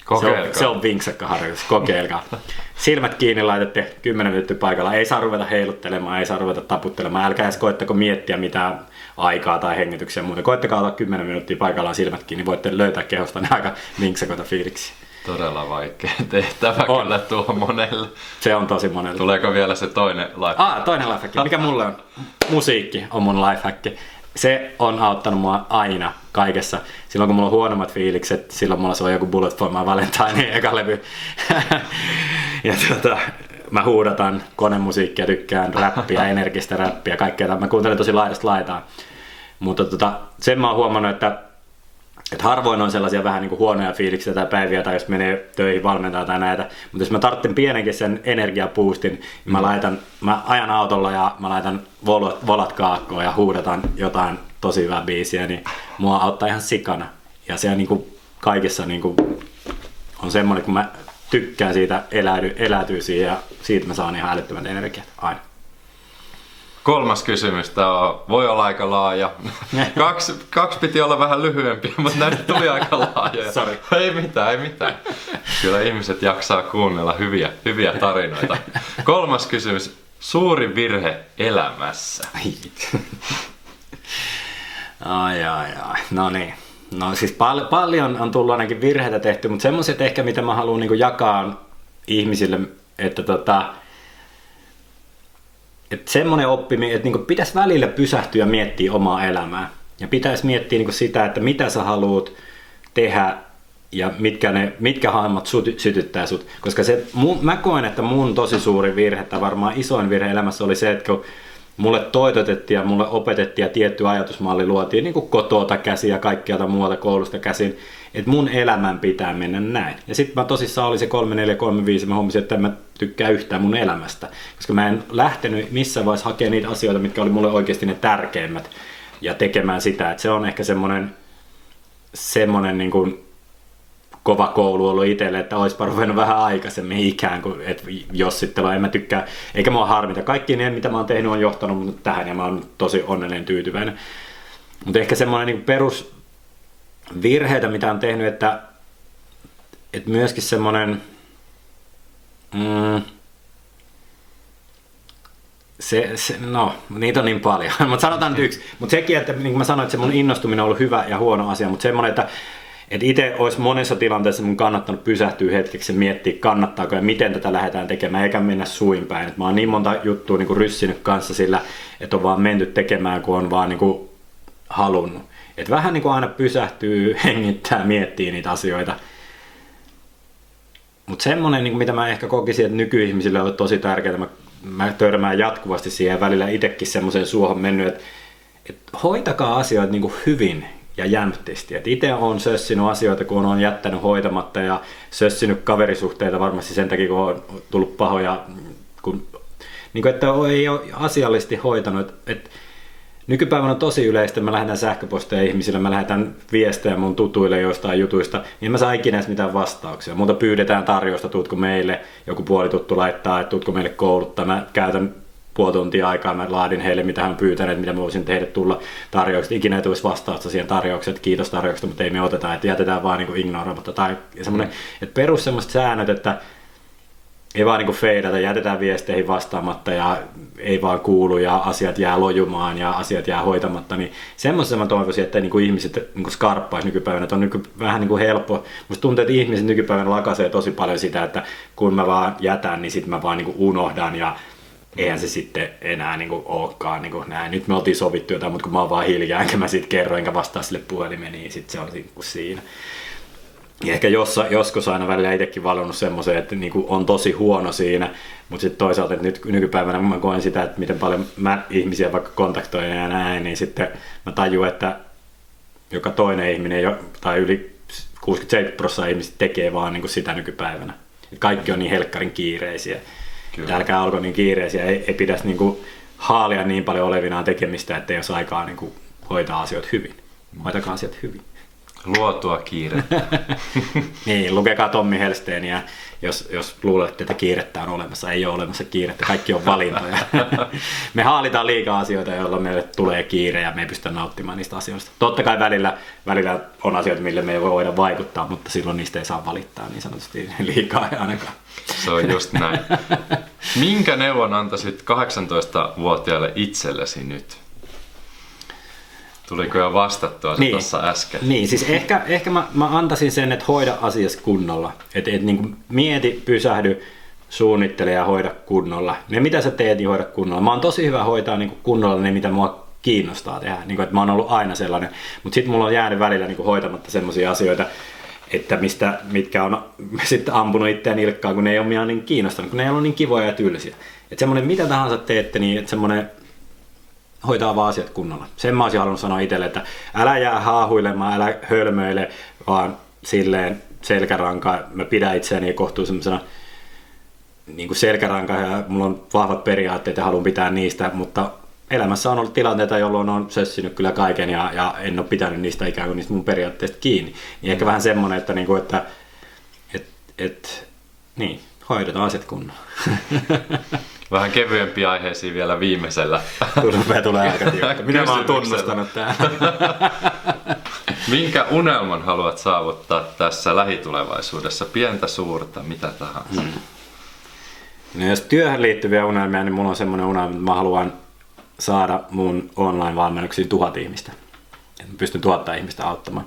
Speaker 1: Kokeilkaa.
Speaker 2: Se on, se on vinksakka harjoitus, kokeilkaa. Silmät kiinni laitatte 10 minuuttia paikalla. Ei saa ruveta heiluttelemaan, ei saa ruveta taputtelemaan. Älkää edes koettako miettiä mitään aikaa tai hengityksiä muuta. Koittakaa olla 10 minuuttia paikallaan silmät kiinni. Voitte löytää kehosta ne aika vinksakoita fiiliksi.
Speaker 1: Todella vaikea tehtävä
Speaker 2: On.
Speaker 1: kyllä tuo monelle.
Speaker 2: Se on tosi monella.
Speaker 1: Tuleeko vielä se toinen life?
Speaker 2: Ah, toinen lifehack. Mikä mulle on? Musiikki on mun lifehack. Se on auttanut mua aina kaikessa. Silloin kun mulla on huonommat fiilikset, silloin mulla se on joku Bullet for my Valentine eka levy. ja tuota, mä huudatan konemusiikkia, tykkään räppiä, energistä räppiä, kaikkea. Mä kuuntelen tosi laidasta laitaan. Mutta tota, sen mä oon huomannut, että et harvoin on sellaisia vähän niin kuin huonoja fiiliksiä tai päiviä, tai jos menee töihin valmentaa tai näitä. Mutta jos mä tarvitsen pienenkin sen energiapuustin, niin mä, laitan, mä ajan autolla ja mä laitan volat, volat kaakkoon ja huudataan jotain tosi hyvää biisiä, niin mua auttaa ihan sikana. Ja se on niin kuin kaikessa niin kuin, on semmoinen, kun mä tykkään siitä, eläydy, eläytyy siihen ja siitä mä saan ihan älyttömät energiat aina.
Speaker 1: Kolmas kysymys, tämä on, voi olla aika laaja. kaksi, kaksi piti olla vähän lyhyempiä, mutta näistä tuli aika laajoja.
Speaker 2: Sorry.
Speaker 1: Ei mitään, ei mitään. Kyllä ihmiset jaksaa kuunnella hyviä, hyviä tarinoita. Kolmas kysymys, suuri virhe elämässä.
Speaker 2: Ai. ai, ai, ai. No niin. No siis pal- paljon on tullut ainakin virheitä tehty, mutta semmoiset ehkä, mitä mä haluan niin jakaa ihmisille, että tota, että semmoinen oppiminen, että niin pitäisi välillä pysähtyä miettiä omaa elämää. Ja pitäisi miettiä niin sitä, että mitä sä haluat tehdä ja mitkä, ne, mitkä hahmot sytyttää sut. Koska se, mä koen, että mun tosi suuri virhe, tai varmaan isoin virhe elämässä oli se, että kun mulle toitotettiin ja mulle opetettiin ja tietty ajatusmalli luotiin niin kotota käsin ja kaikkialta muualta koulusta käsin, että mun elämän pitää mennä näin. Ja sitten mä tosissaan oli se 3435 mä huomasin, että en mä tykkää yhtään mun elämästä, koska mä en lähtenyt missään vaiheessa hakemaan niitä asioita, mitkä oli mulle oikeasti ne tärkeimmät ja tekemään sitä, että se on ehkä semmoinen semmoinen niin kuin kova koulu ollut itselle, että olisipa ruvennut vähän aikaisemmin ikään kuin, että jos sitten en mä tykkää, eikä mua harmita. Kaikki ne, mitä mä oon tehnyt, on johtanut mut tähän ja mä oon tosi onnellinen tyytyväinen. Mutta ehkä semmoinen niin perus virheitä, mitä on tehnyt, että, että myöskin semmoinen mm, se, se, no, niitä on niin paljon, mutta sanotaan nyt yksi. Mutta sekin, että niin kuin mä sanoin, että se mun innostuminen on ollut hyvä ja huono asia, mutta semmoinen, että et itse olisi monessa tilanteessa mun kannattanut pysähtyä hetkeksi ja miettiä, kannattaako ja miten tätä lähdetään tekemään, eikä mennä suin päin. Et mä oon niin monta juttua niin ryssinyt kanssa sillä, että on vaan menty tekemään, kun on vaan niin kuin halunnut. Et vähän niin kuin aina pysähtyy, hengittää, miettii niitä asioita. Mutta semmoinen, niin mitä mä ehkä kokisin, että nykyihmisille on tosi tärkeää, mä, mä törmään jatkuvasti siihen välillä itsekin semmoiseen suohon mennyt, että, että hoitakaa asioita niin kuin hyvin ja jämptisti. Et itse on sössinyt asioita, kun on jättänyt hoitamatta ja sössinyt kaverisuhteita varmasti sen takia, kun on tullut pahoja, kun, niin kuin, että ei ole asiallisesti hoitanut. Et, nykypäivänä on tosi yleistä, mä lähetän sähköposteja ihmisille, mä lähetän viestejä mun tutuille jostain jutuista, niin mä saa ikinä edes mitään vastauksia. Muuta pyydetään tarjousta, tuutko meille, joku puolituttu laittaa, että tuutko meille kouluttaa. Mä käytän puoli tuntia aikaa, mä laadin heille, mitä hän pyytänyt, mitä mä voisin tehdä tulla tarjoukset. Ikinä ei tulisi vastausta siihen tarjoukseen, että kiitos tarjouksesta, mutta ei me oteta, että jätetään vaan niin ignoroimatta. Tai semmoinen, mm. että perus semmoiset säännöt, että ei vaan niin feidata, jätetään viesteihin vastaamatta ja ei vaan kuulu ja asiat jää lojumaan ja asiat jää hoitamatta, niin semmoisen mä toivoisin, että niin kuin ihmiset niin kuin skarppaisi nykypäivänä, että on nyky, vähän niin kuin helppo. Musta tuntuu, että ihmiset nykypäivänä lakasee tosi paljon sitä, että kun mä vaan jätän, niin sitten mä vaan niin kuin unohdan ja eihän se sitten enää niin kuin olekaan niin kuin näin. Nyt me oltiin sovittu jotain, mutta kun mä oon vaan hiljaa, enkä mä sitten kerro, enkä vastaa sille puhelimeen, niin sitten se on niin kuin siinä. Ja ehkä jossa, joskus aina välillä itsekin valinnut semmoiseen, että niin kuin on tosi huono siinä, mutta sitten toisaalta että nyt nykypäivänä mä koen sitä, että miten paljon mä ihmisiä vaikka kontaktoin ja näin, niin sitten mä tajuan, että joka toinen ihminen tai yli 67 prosenttia ihmisistä tekee vaan niin kuin sitä nykypäivänä. Et kaikki on niin helkkarin kiireisiä. Kyllä. Älkää olko niin kiireisiä, ei, ei pidä niin kuin haalia niin paljon olevinaan tekemistä, että ei olisi aikaa niin kuin hoitaa asioita hyvin. Hoitakaa asiat hyvin.
Speaker 1: Luotua kiirettä.
Speaker 2: niin, lukekaa Tommi Helsteeniä, jos, jos luulette, että kiirettä on olemassa. Ei ole olemassa kiirettä, kaikki on valintoja. me haalitaan liikaa asioita, joilla meille tulee kiire ja me ei pystytä nauttimaan niistä asioista. Totta kai välillä, välillä on asioita, mille me ei voi voida vaikuttaa, mutta silloin niistä ei saa valittaa niin sanotusti liikaa ainakaan.
Speaker 1: Se on just näin. Minkä neuvon antaisit 18-vuotiaalle itsellesi nyt? Tuliko jo vastattua se niin. tuossa äsken?
Speaker 2: Niin, siis ehkä, ehkä mä, mä antaisin sen, että hoida asias kunnolla. Että et, niin mieti, pysähdy, suunnittele ja hoida kunnolla. Ne mitä sä teet, niin hoida kunnolla. Mä oon tosi hyvä hoitaa niin kunnolla ne, mitä mua kiinnostaa tehdä. Niin kuin, että mä oon ollut aina sellainen. Mutta sitten mulla on jäänyt välillä niin hoitamatta sellaisia asioita, että mistä, mitkä on sitten ampunut itseään nilkkaan, kun ne ei ole niin kiinnostanut, kun ne ei ole niin kivoja ja tylsiä. Että semmoinen, mitä tahansa teette, niin että semmoinen hoitaa vaan asiat kunnolla. Sen mä olisin halunnut sanoa itselle, että älä jää haahuilemaan, älä hölmöile, vaan silleen selkäranka. Mä pidän itseäni kohtuu semmoisena niin kuin selkäranka ja mulla on vahvat periaatteet ja haluan pitää niistä, mutta elämässä on ollut tilanteita, jolloin on sössinyt kyllä kaiken ja, ja en ole pitänyt niistä ikään kuin niistä mun periaatteista kiinni. Niin ehkä vähän semmoinen, että, niin kuin, että et, et, niin, hoidetaan asiat kunnolla.
Speaker 1: Vähän kevyempiä aiheisiin vielä viimeisellä.
Speaker 2: Rupeaa tulee aika tiukka. Minä mä oon tunnustanut tää.
Speaker 1: Minkä unelman haluat saavuttaa tässä lähitulevaisuudessa? Pientä, suurta, mitä tahansa? Hmm.
Speaker 2: No jos työhön liittyviä unelmia, niin mulla on semmoinen unelma, että mä haluan saada mun online-valmennuksiin tuhat ihmistä. Että mä pystyn tuhatta ihmistä auttamaan.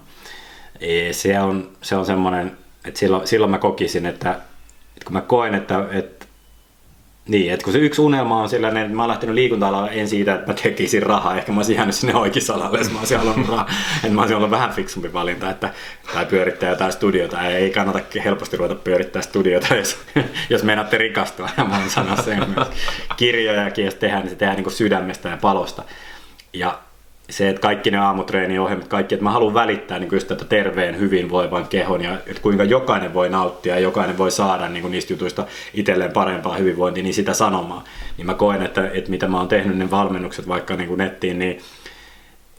Speaker 2: Se on, se on semmoinen, että silloin, silloin mä kokisin, että, että kun mä koen, että, että niin, että kun se yksi unelma on sellainen, että mä oon lähtenyt liikunta en siitä, että mä tekisin rahaa, ehkä mä olisin jäänyt sinne oikeisalalle, jos mä olisin halunnut rahaa, että mä olisin ollut vähän fiksumpi valinta, että, tai pyörittää jotain studiota, ei kannata helposti ruveta pyörittää studiota, jos, jos meinaatte rikastua, ja mä oon sanoa sen myös. Kirjojakin, jos tehdään, niin se tehdään niin kuin sydämestä ja palosta. Ja se, että kaikki ne aamutreeni-ohjelmat, kaikki, että mä haluan välittää niin just tätä terveen, hyvinvoivan kehon ja että kuinka jokainen voi nauttia ja jokainen voi saada niin niistä jutuista itselleen parempaa hyvinvointia, niin sitä sanomaa. Niin mä koen, että, että mitä mä oon tehnyt ne valmennukset vaikka niin nettiin, niin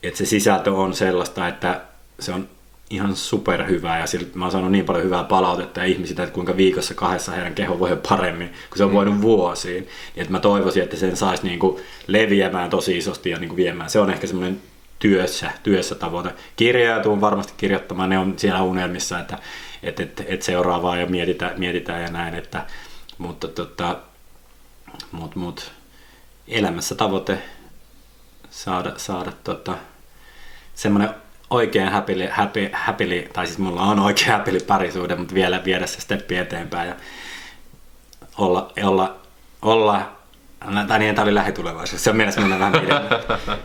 Speaker 2: että se sisältö on sellaista, että se on ihan superhyvää ja siltä mä oon saanut niin paljon hyvää palautetta ja ihmisiltä, että kuinka viikossa kahdessa heidän keho voi paremmin, kun se on mm. voinut vuosiin. Niin että mä toivoisin, että sen saisi niin kuin leviämään tosi isosti ja niin kuin viemään. Se on ehkä semmoinen työssä, työssä tavoite. Kirjoja tuun varmasti kirjoittamaan, ne on siellä unelmissa, että et, et, et seuraavaa ja mietitään, mietitään ja näin, että, mutta tota, mut, mut, elämässä tavoite saada, saada tota, semmoinen oikein happily, happy, happily, tai siis mulla on oikein happily parisuuden, mutta vielä viedä se steppi eteenpäin ja olla, olla, olla tai niin, tämä oli lähitulevaisuus. Se on mielessä mennä vähän pidemmän.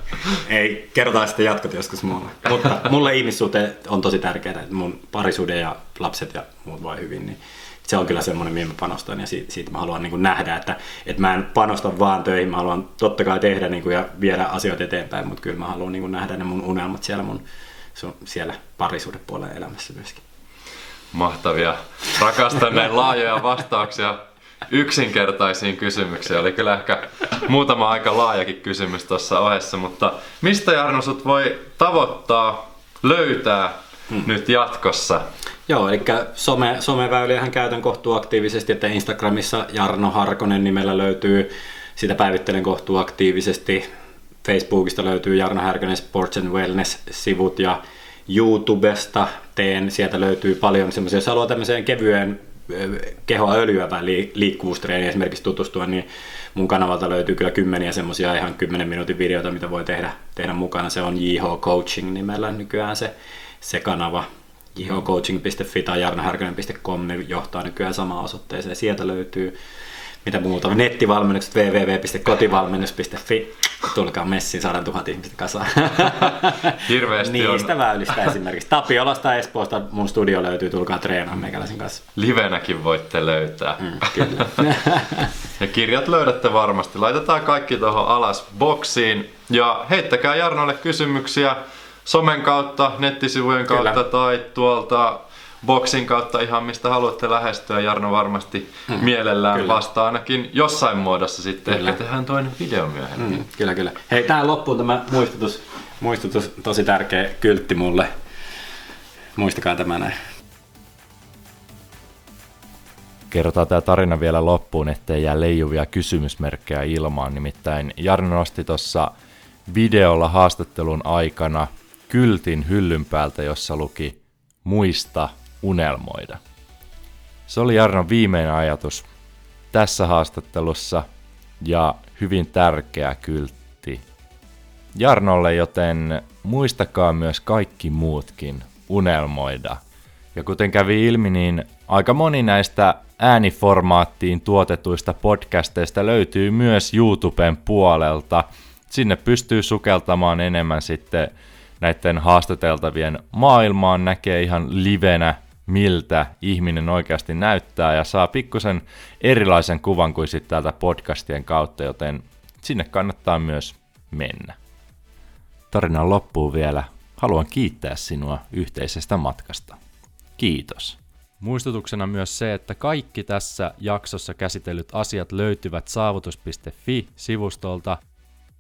Speaker 2: Ei, kerrotaan sitten jatkot joskus mulle. Mutta mulle ihmissuhte on tosi tärkeää, että mun parisuuden ja lapset ja muut voi hyvin, niin se on kyllä semmoinen, mihin mä panostan ja siitä, siitä mä haluan niin kuin nähdä, että, että mä en panosta vaan töihin, mä haluan totta kai tehdä niin kuin ja viedä asioita eteenpäin, mutta kyllä mä haluan niin kuin nähdä ne mun unelmat siellä mun siellä parisuudepuolen elämässä myöskin.
Speaker 1: Mahtavia. Rakastan näin laajoja vastauksia yksinkertaisiin kysymyksiin. Oli kyllä ehkä muutama aika laajakin kysymys tuossa ohessa, mutta mistä Jarno sut voi tavoittaa, löytää hmm. nyt jatkossa?
Speaker 2: Joo, eli some, someväyliähän käytän kohtuu aktiivisesti, että Instagramissa Jarno Harkonen nimellä löytyy, sitä päivittelen kohtuu aktiivisesti. Facebookista löytyy Jarno Härkönen Sports and Wellness-sivut ja YouTubesta teen, sieltä löytyy paljon semmoisia, jos haluaa tämmöiseen kevyeen kehoa öljyävään liikkuvuustreeniin esimerkiksi tutustua, niin mun kanavalta löytyy kyllä kymmeniä semmoisia ihan 10 minuutin videoita, mitä voi tehdä, tehdä mukana. Se on JH Coaching nimellä nykyään se, se kanava. jhcoaching.fi tai jarnohärkönen.com niin johtaa nykyään samaan osoitteeseen. Sieltä löytyy mitä muuta, nettivalmennukset www.kotivalmennus.fi, tulkaa messiin, saadaan tuhat ihmistä kasaan.
Speaker 1: Hirveästi
Speaker 2: Niistä
Speaker 1: on
Speaker 2: väylistä esimerkiksi. Tapiolasta Espoosta mun studio löytyy, tulkaa treenaamaan meikäläisen kanssa.
Speaker 1: livenäkin voitte löytää.
Speaker 2: Mm, kyllä.
Speaker 1: Ja kirjat löydätte varmasti. Laitetaan kaikki tuohon alas boksiin. Ja heittäkää Jarnolle kysymyksiä somen kautta, nettisivujen kautta
Speaker 2: Kyllä.
Speaker 1: tai tuolta boksin kautta ihan mistä haluatte lähestyä. Jarno varmasti mm, mielellään
Speaker 2: kyllä.
Speaker 1: vastaa ainakin jossain muodossa sitten.
Speaker 2: Kyllä.
Speaker 1: Ehkä tehdään toinen video myöhemmin.
Speaker 2: Mm, kyllä, kyllä. Hei, tähän loppuun tämä muistutus, muistutus, tosi tärkeä kyltti mulle. Muistakaa tämä näin.
Speaker 1: Kerrotaan tämä tarina vielä loppuun, ettei jää leijuvia kysymysmerkkejä ilmaan. Nimittäin Jarno nosti tuossa videolla haastattelun aikana kyltin hyllyn päältä, jossa luki muista unelmoida. Se oli Jarnon viimeinen ajatus tässä haastattelussa ja hyvin tärkeä kyltti Jarnolle, joten muistakaa myös kaikki muutkin unelmoida. Ja kuten kävi ilmi, niin aika moni näistä ääniformaattiin tuotetuista podcasteista löytyy myös YouTuben puolelta. Sinne pystyy sukeltamaan enemmän sitten näiden haastateltavien maailmaan, näkee ihan livenä, miltä ihminen oikeasti näyttää ja saa pikkusen erilaisen kuvan kuin sitten täältä podcastien kautta, joten sinne kannattaa myös mennä. Tarinan loppuun vielä haluan kiittää sinua yhteisestä matkasta. Kiitos. Muistutuksena myös se, että kaikki tässä jaksossa käsitellyt asiat löytyvät saavutus.fi-sivustolta.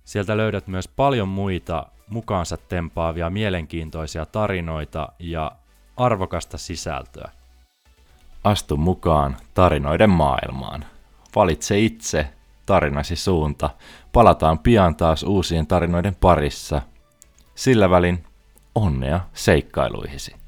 Speaker 1: Sieltä löydät myös paljon muita mukaansa tempaavia mielenkiintoisia tarinoita ja arvokasta sisältöä. Astu mukaan tarinoiden maailmaan. Valitse itse tarinasi suunta. Palataan pian taas uusien tarinoiden parissa. Sillä välin onnea seikkailuihisi.